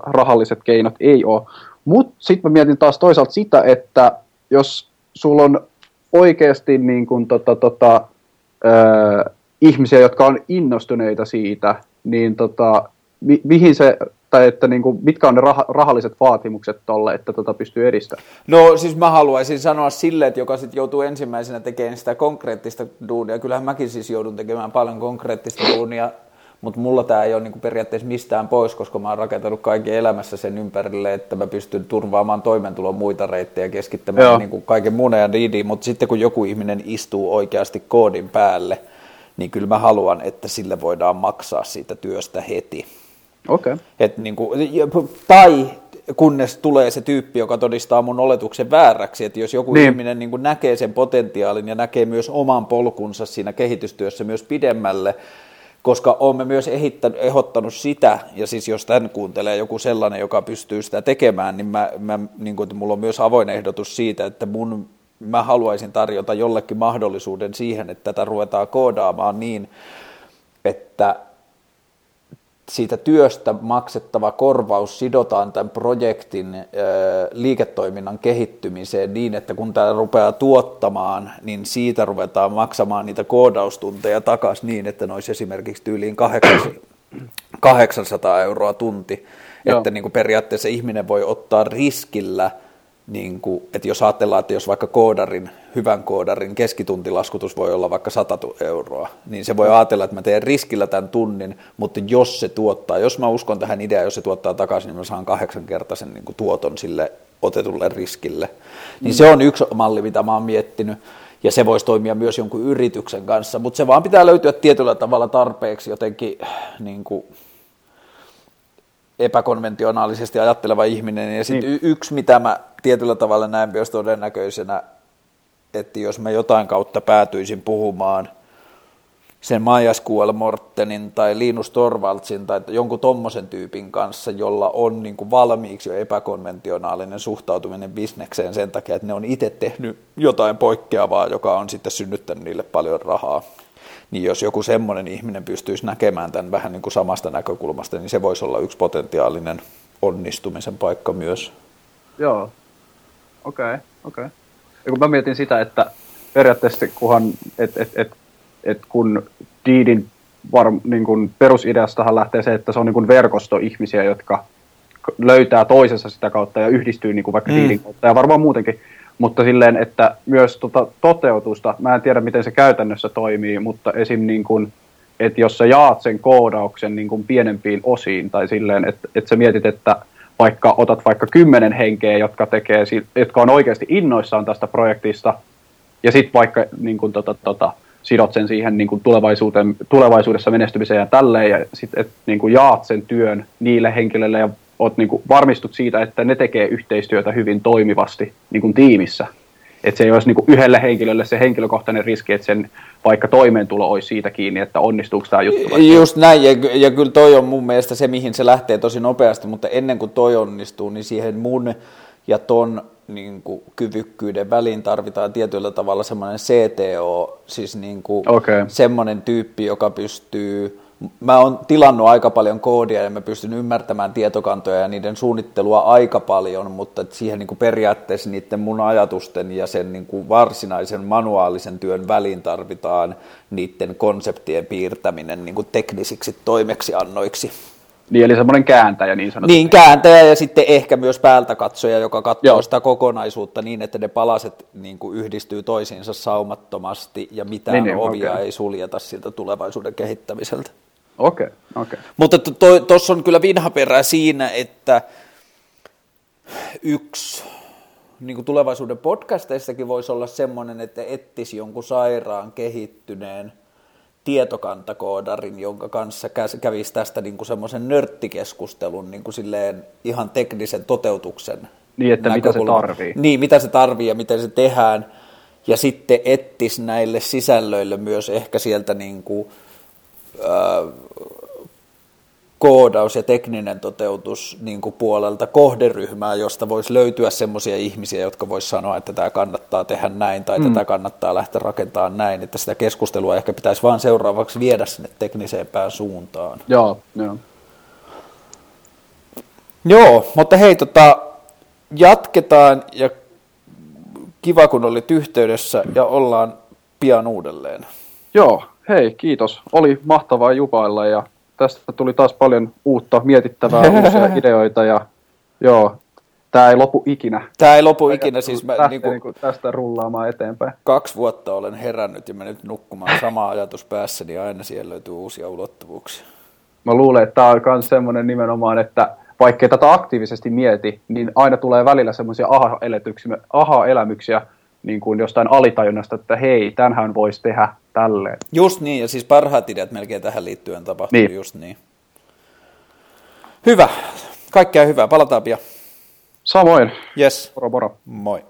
rahalliset keinot ei ole. Mutta sitten mä mietin taas toisaalta sitä, että jos sulla on oikeasti niin kuin, tota, tota, ö, ihmisiä, jotka on innostuneita siitä, niin tota, mi- mihin se tai että niin kuin, mitkä on ne rah- rahalliset vaatimukset tolle, että tota pystyy edistämään? No siis mä haluaisin sanoa sille, että joka sitten joutuu ensimmäisenä tekemään sitä konkreettista duunia. Kyllähän mäkin siis joudun tekemään paljon konkreettista duunia, mutta mulla tämä ei ole niinku periaatteessa mistään pois, koska mä oon rakentanut kaiken elämässä sen ympärille, että mä pystyn turvaamaan toimeentulon muita reittejä, keskittämään niinku kaiken muun ajan riidiin, mutta sitten kun joku ihminen istuu oikeasti koodin päälle, niin kyllä mä haluan, että sille voidaan maksaa siitä työstä heti. Okay. Et niin kuin, tai kunnes tulee se tyyppi, joka todistaa mun oletuksen vääräksi, että jos joku niin. ihminen niin kuin näkee sen potentiaalin ja näkee myös oman polkunsa siinä kehitystyössä myös pidemmälle, koska olemme myös ehdottanut sitä, ja siis jos tämän kuuntelee joku sellainen, joka pystyy sitä tekemään, niin, mä, mä, niin kuin, mulla on myös avoin ehdotus siitä, että mun, mä haluaisin tarjota jollekin mahdollisuuden siihen, että tätä ruvetaan koodaamaan niin, että siitä työstä maksettava korvaus sidotaan tämän projektin liiketoiminnan kehittymiseen niin, että kun tämä rupeaa tuottamaan, niin siitä ruvetaan maksamaan niitä koodaustunteja takaisin niin, että ne olisi esimerkiksi tyyliin 800 euroa tunti. Joo. Että niin kuin periaatteessa ihminen voi ottaa riskillä niin kuin, että jos ajatellaan, että jos vaikka koodarin, hyvän koodarin keskituntilaskutus voi olla vaikka 100 euroa, niin se voi ajatella, että mä teen riskillä tämän tunnin, mutta jos se tuottaa, jos mä uskon tähän ideaan, jos se tuottaa takaisin, niin mä saan kahdeksankertaisen niin kuin tuoton sille otetulle riskille. Niin mm. se on yksi malli, mitä mä oon miettinyt, ja se voisi toimia myös jonkun yrityksen kanssa, mutta se vaan pitää löytyä tietyllä tavalla tarpeeksi jotenkin niin kuin, epäkonventionaalisesti ajatteleva ihminen. Ja sitten niin. yksi, mitä mä tietyllä tavalla näen myös todennäköisenä, että jos mä jotain kautta päätyisin puhumaan sen Maja Mortenin tai Linus Torvaldsin tai jonkun tommosen tyypin kanssa, jolla on niin kuin valmiiksi jo epäkonventionaalinen suhtautuminen bisnekseen sen takia, että ne on itse tehnyt jotain poikkeavaa, joka on sitten synnyttänyt niille paljon rahaa niin jos joku semmoinen ihminen pystyisi näkemään tämän vähän niin kuin samasta näkökulmasta, niin se voisi olla yksi potentiaalinen onnistumisen paikka myös. Joo, okei, okay, okei. Okay. Ja kun mä mietin sitä, että periaatteessa kunhan, et, et, et, et kun Deedin var, niin kun perusideastahan lähtee se, että se on niin kun verkosto ihmisiä, jotka löytää toisensa sitä kautta ja yhdistyy niin kuin vaikka mm. Deedin kautta ja varmaan muutenkin mutta silleen, että myös tota toteutusta, mä en tiedä miten se käytännössä toimii, mutta esim. Niin kuin, että jos sä jaat sen koodauksen niin kuin pienempiin osiin, tai silleen, että, että sä mietit, että vaikka otat vaikka kymmenen henkeä, jotka, tekee, jotka on oikeasti innoissaan tästä projektista, ja sitten vaikka niin kuin, tota, tota, sidot sen siihen niin kuin tulevaisuuteen, tulevaisuudessa menestymiseen ja tälleen, ja sitten niin jaat sen työn niille henkilöille ja oot niin kuin varmistut siitä, että ne tekee yhteistyötä hyvin toimivasti niin kuin tiimissä. Että se ei olisi niin kuin yhdelle henkilölle se henkilökohtainen riski, että sen vaikka toimeentulo olisi siitä kiinni, että onnistuuko tämä juttu. Just näin, ja, ja kyllä toi on mun mielestä se, mihin se lähtee tosi nopeasti, mutta ennen kuin toi onnistuu, niin siihen mun ja ton niin kuin, kyvykkyyden väliin tarvitaan tietyllä tavalla semmoinen CTO, siis niin kuin, okay. semmoinen tyyppi, joka pystyy mä oon tilannut aika paljon koodia ja mä pystyn ymmärtämään tietokantoja ja niiden suunnittelua aika paljon, mutta siihen niin kuin periaatteessa niiden mun ajatusten ja sen niin kuin varsinaisen manuaalisen työn väliin tarvitaan niiden konseptien piirtäminen niin kuin teknisiksi toimeksiannoiksi. Niin, eli semmoinen kääntäjä niin sanotusti. Niin, kääntäjä ja sitten ehkä myös päältä katsoja, joka katsoo Joo. sitä kokonaisuutta niin, että ne palaset niin kuin yhdistyy toisiinsa saumattomasti ja mitään niin, niin, ovia okay. ei suljeta siltä tulevaisuuden kehittämiseltä. Okei, okay, okei. Okay. Mutta tuossa on kyllä vinhaperää siinä, että yksi niin kuin tulevaisuuden podcasteissakin voisi olla semmoinen, että etsisi jonkun sairaan kehittyneen tietokantakoodarin, jonka kanssa kävisi tästä niin semmoisen nörttikeskustelun niin kuin silleen ihan teknisen toteutuksen Niin, että mitä se tarvii. Niin, mitä se tarvii ja miten se tehdään. Ja sitten ettis näille sisällöille myös ehkä sieltä niin kuin, koodaus ja tekninen toteutus niin kuin puolelta kohderyhmää, josta voisi löytyä semmoisia ihmisiä, jotka voisi sanoa, että tämä kannattaa tehdä näin tai mm. tätä kannattaa lähteä rakentamaan näin, että sitä keskustelua ehkä pitäisi vaan seuraavaksi viedä sinne teknisempään suuntaan. Joo, joo. Joo, mutta hei, tota, jatketaan ja kiva kun olit yhteydessä ja ollaan pian uudelleen. Joo, hei, kiitos. Oli mahtavaa jupailla ja tästä tuli taas paljon uutta mietittävää, uusia ideoita ja joo, tämä ei lopu ikinä. Tämä ei lopu ikinä, siis mä niin kuin, niin kuin tästä rullaamaan eteenpäin. Kaksi vuotta olen herännyt ja mennyt nukkumaan sama ajatus päässä, niin aina siellä löytyy uusia ulottuvuuksia. Mä luulen, että tämä on myös semmoinen nimenomaan, että vaikka tätä aktiivisesti mieti, niin aina tulee välillä semmoisia aha-elämyksiä, niin kuin jostain alitajunnasta, että hei, tämänhän voisi tehdä tälleen. Just niin, ja siis parhaat ideat melkein tähän liittyen tapahtuu niin. just niin. Hyvä, kaikkea hyvää, palataan pian. Samoin. Yes. Moro moro. Moi.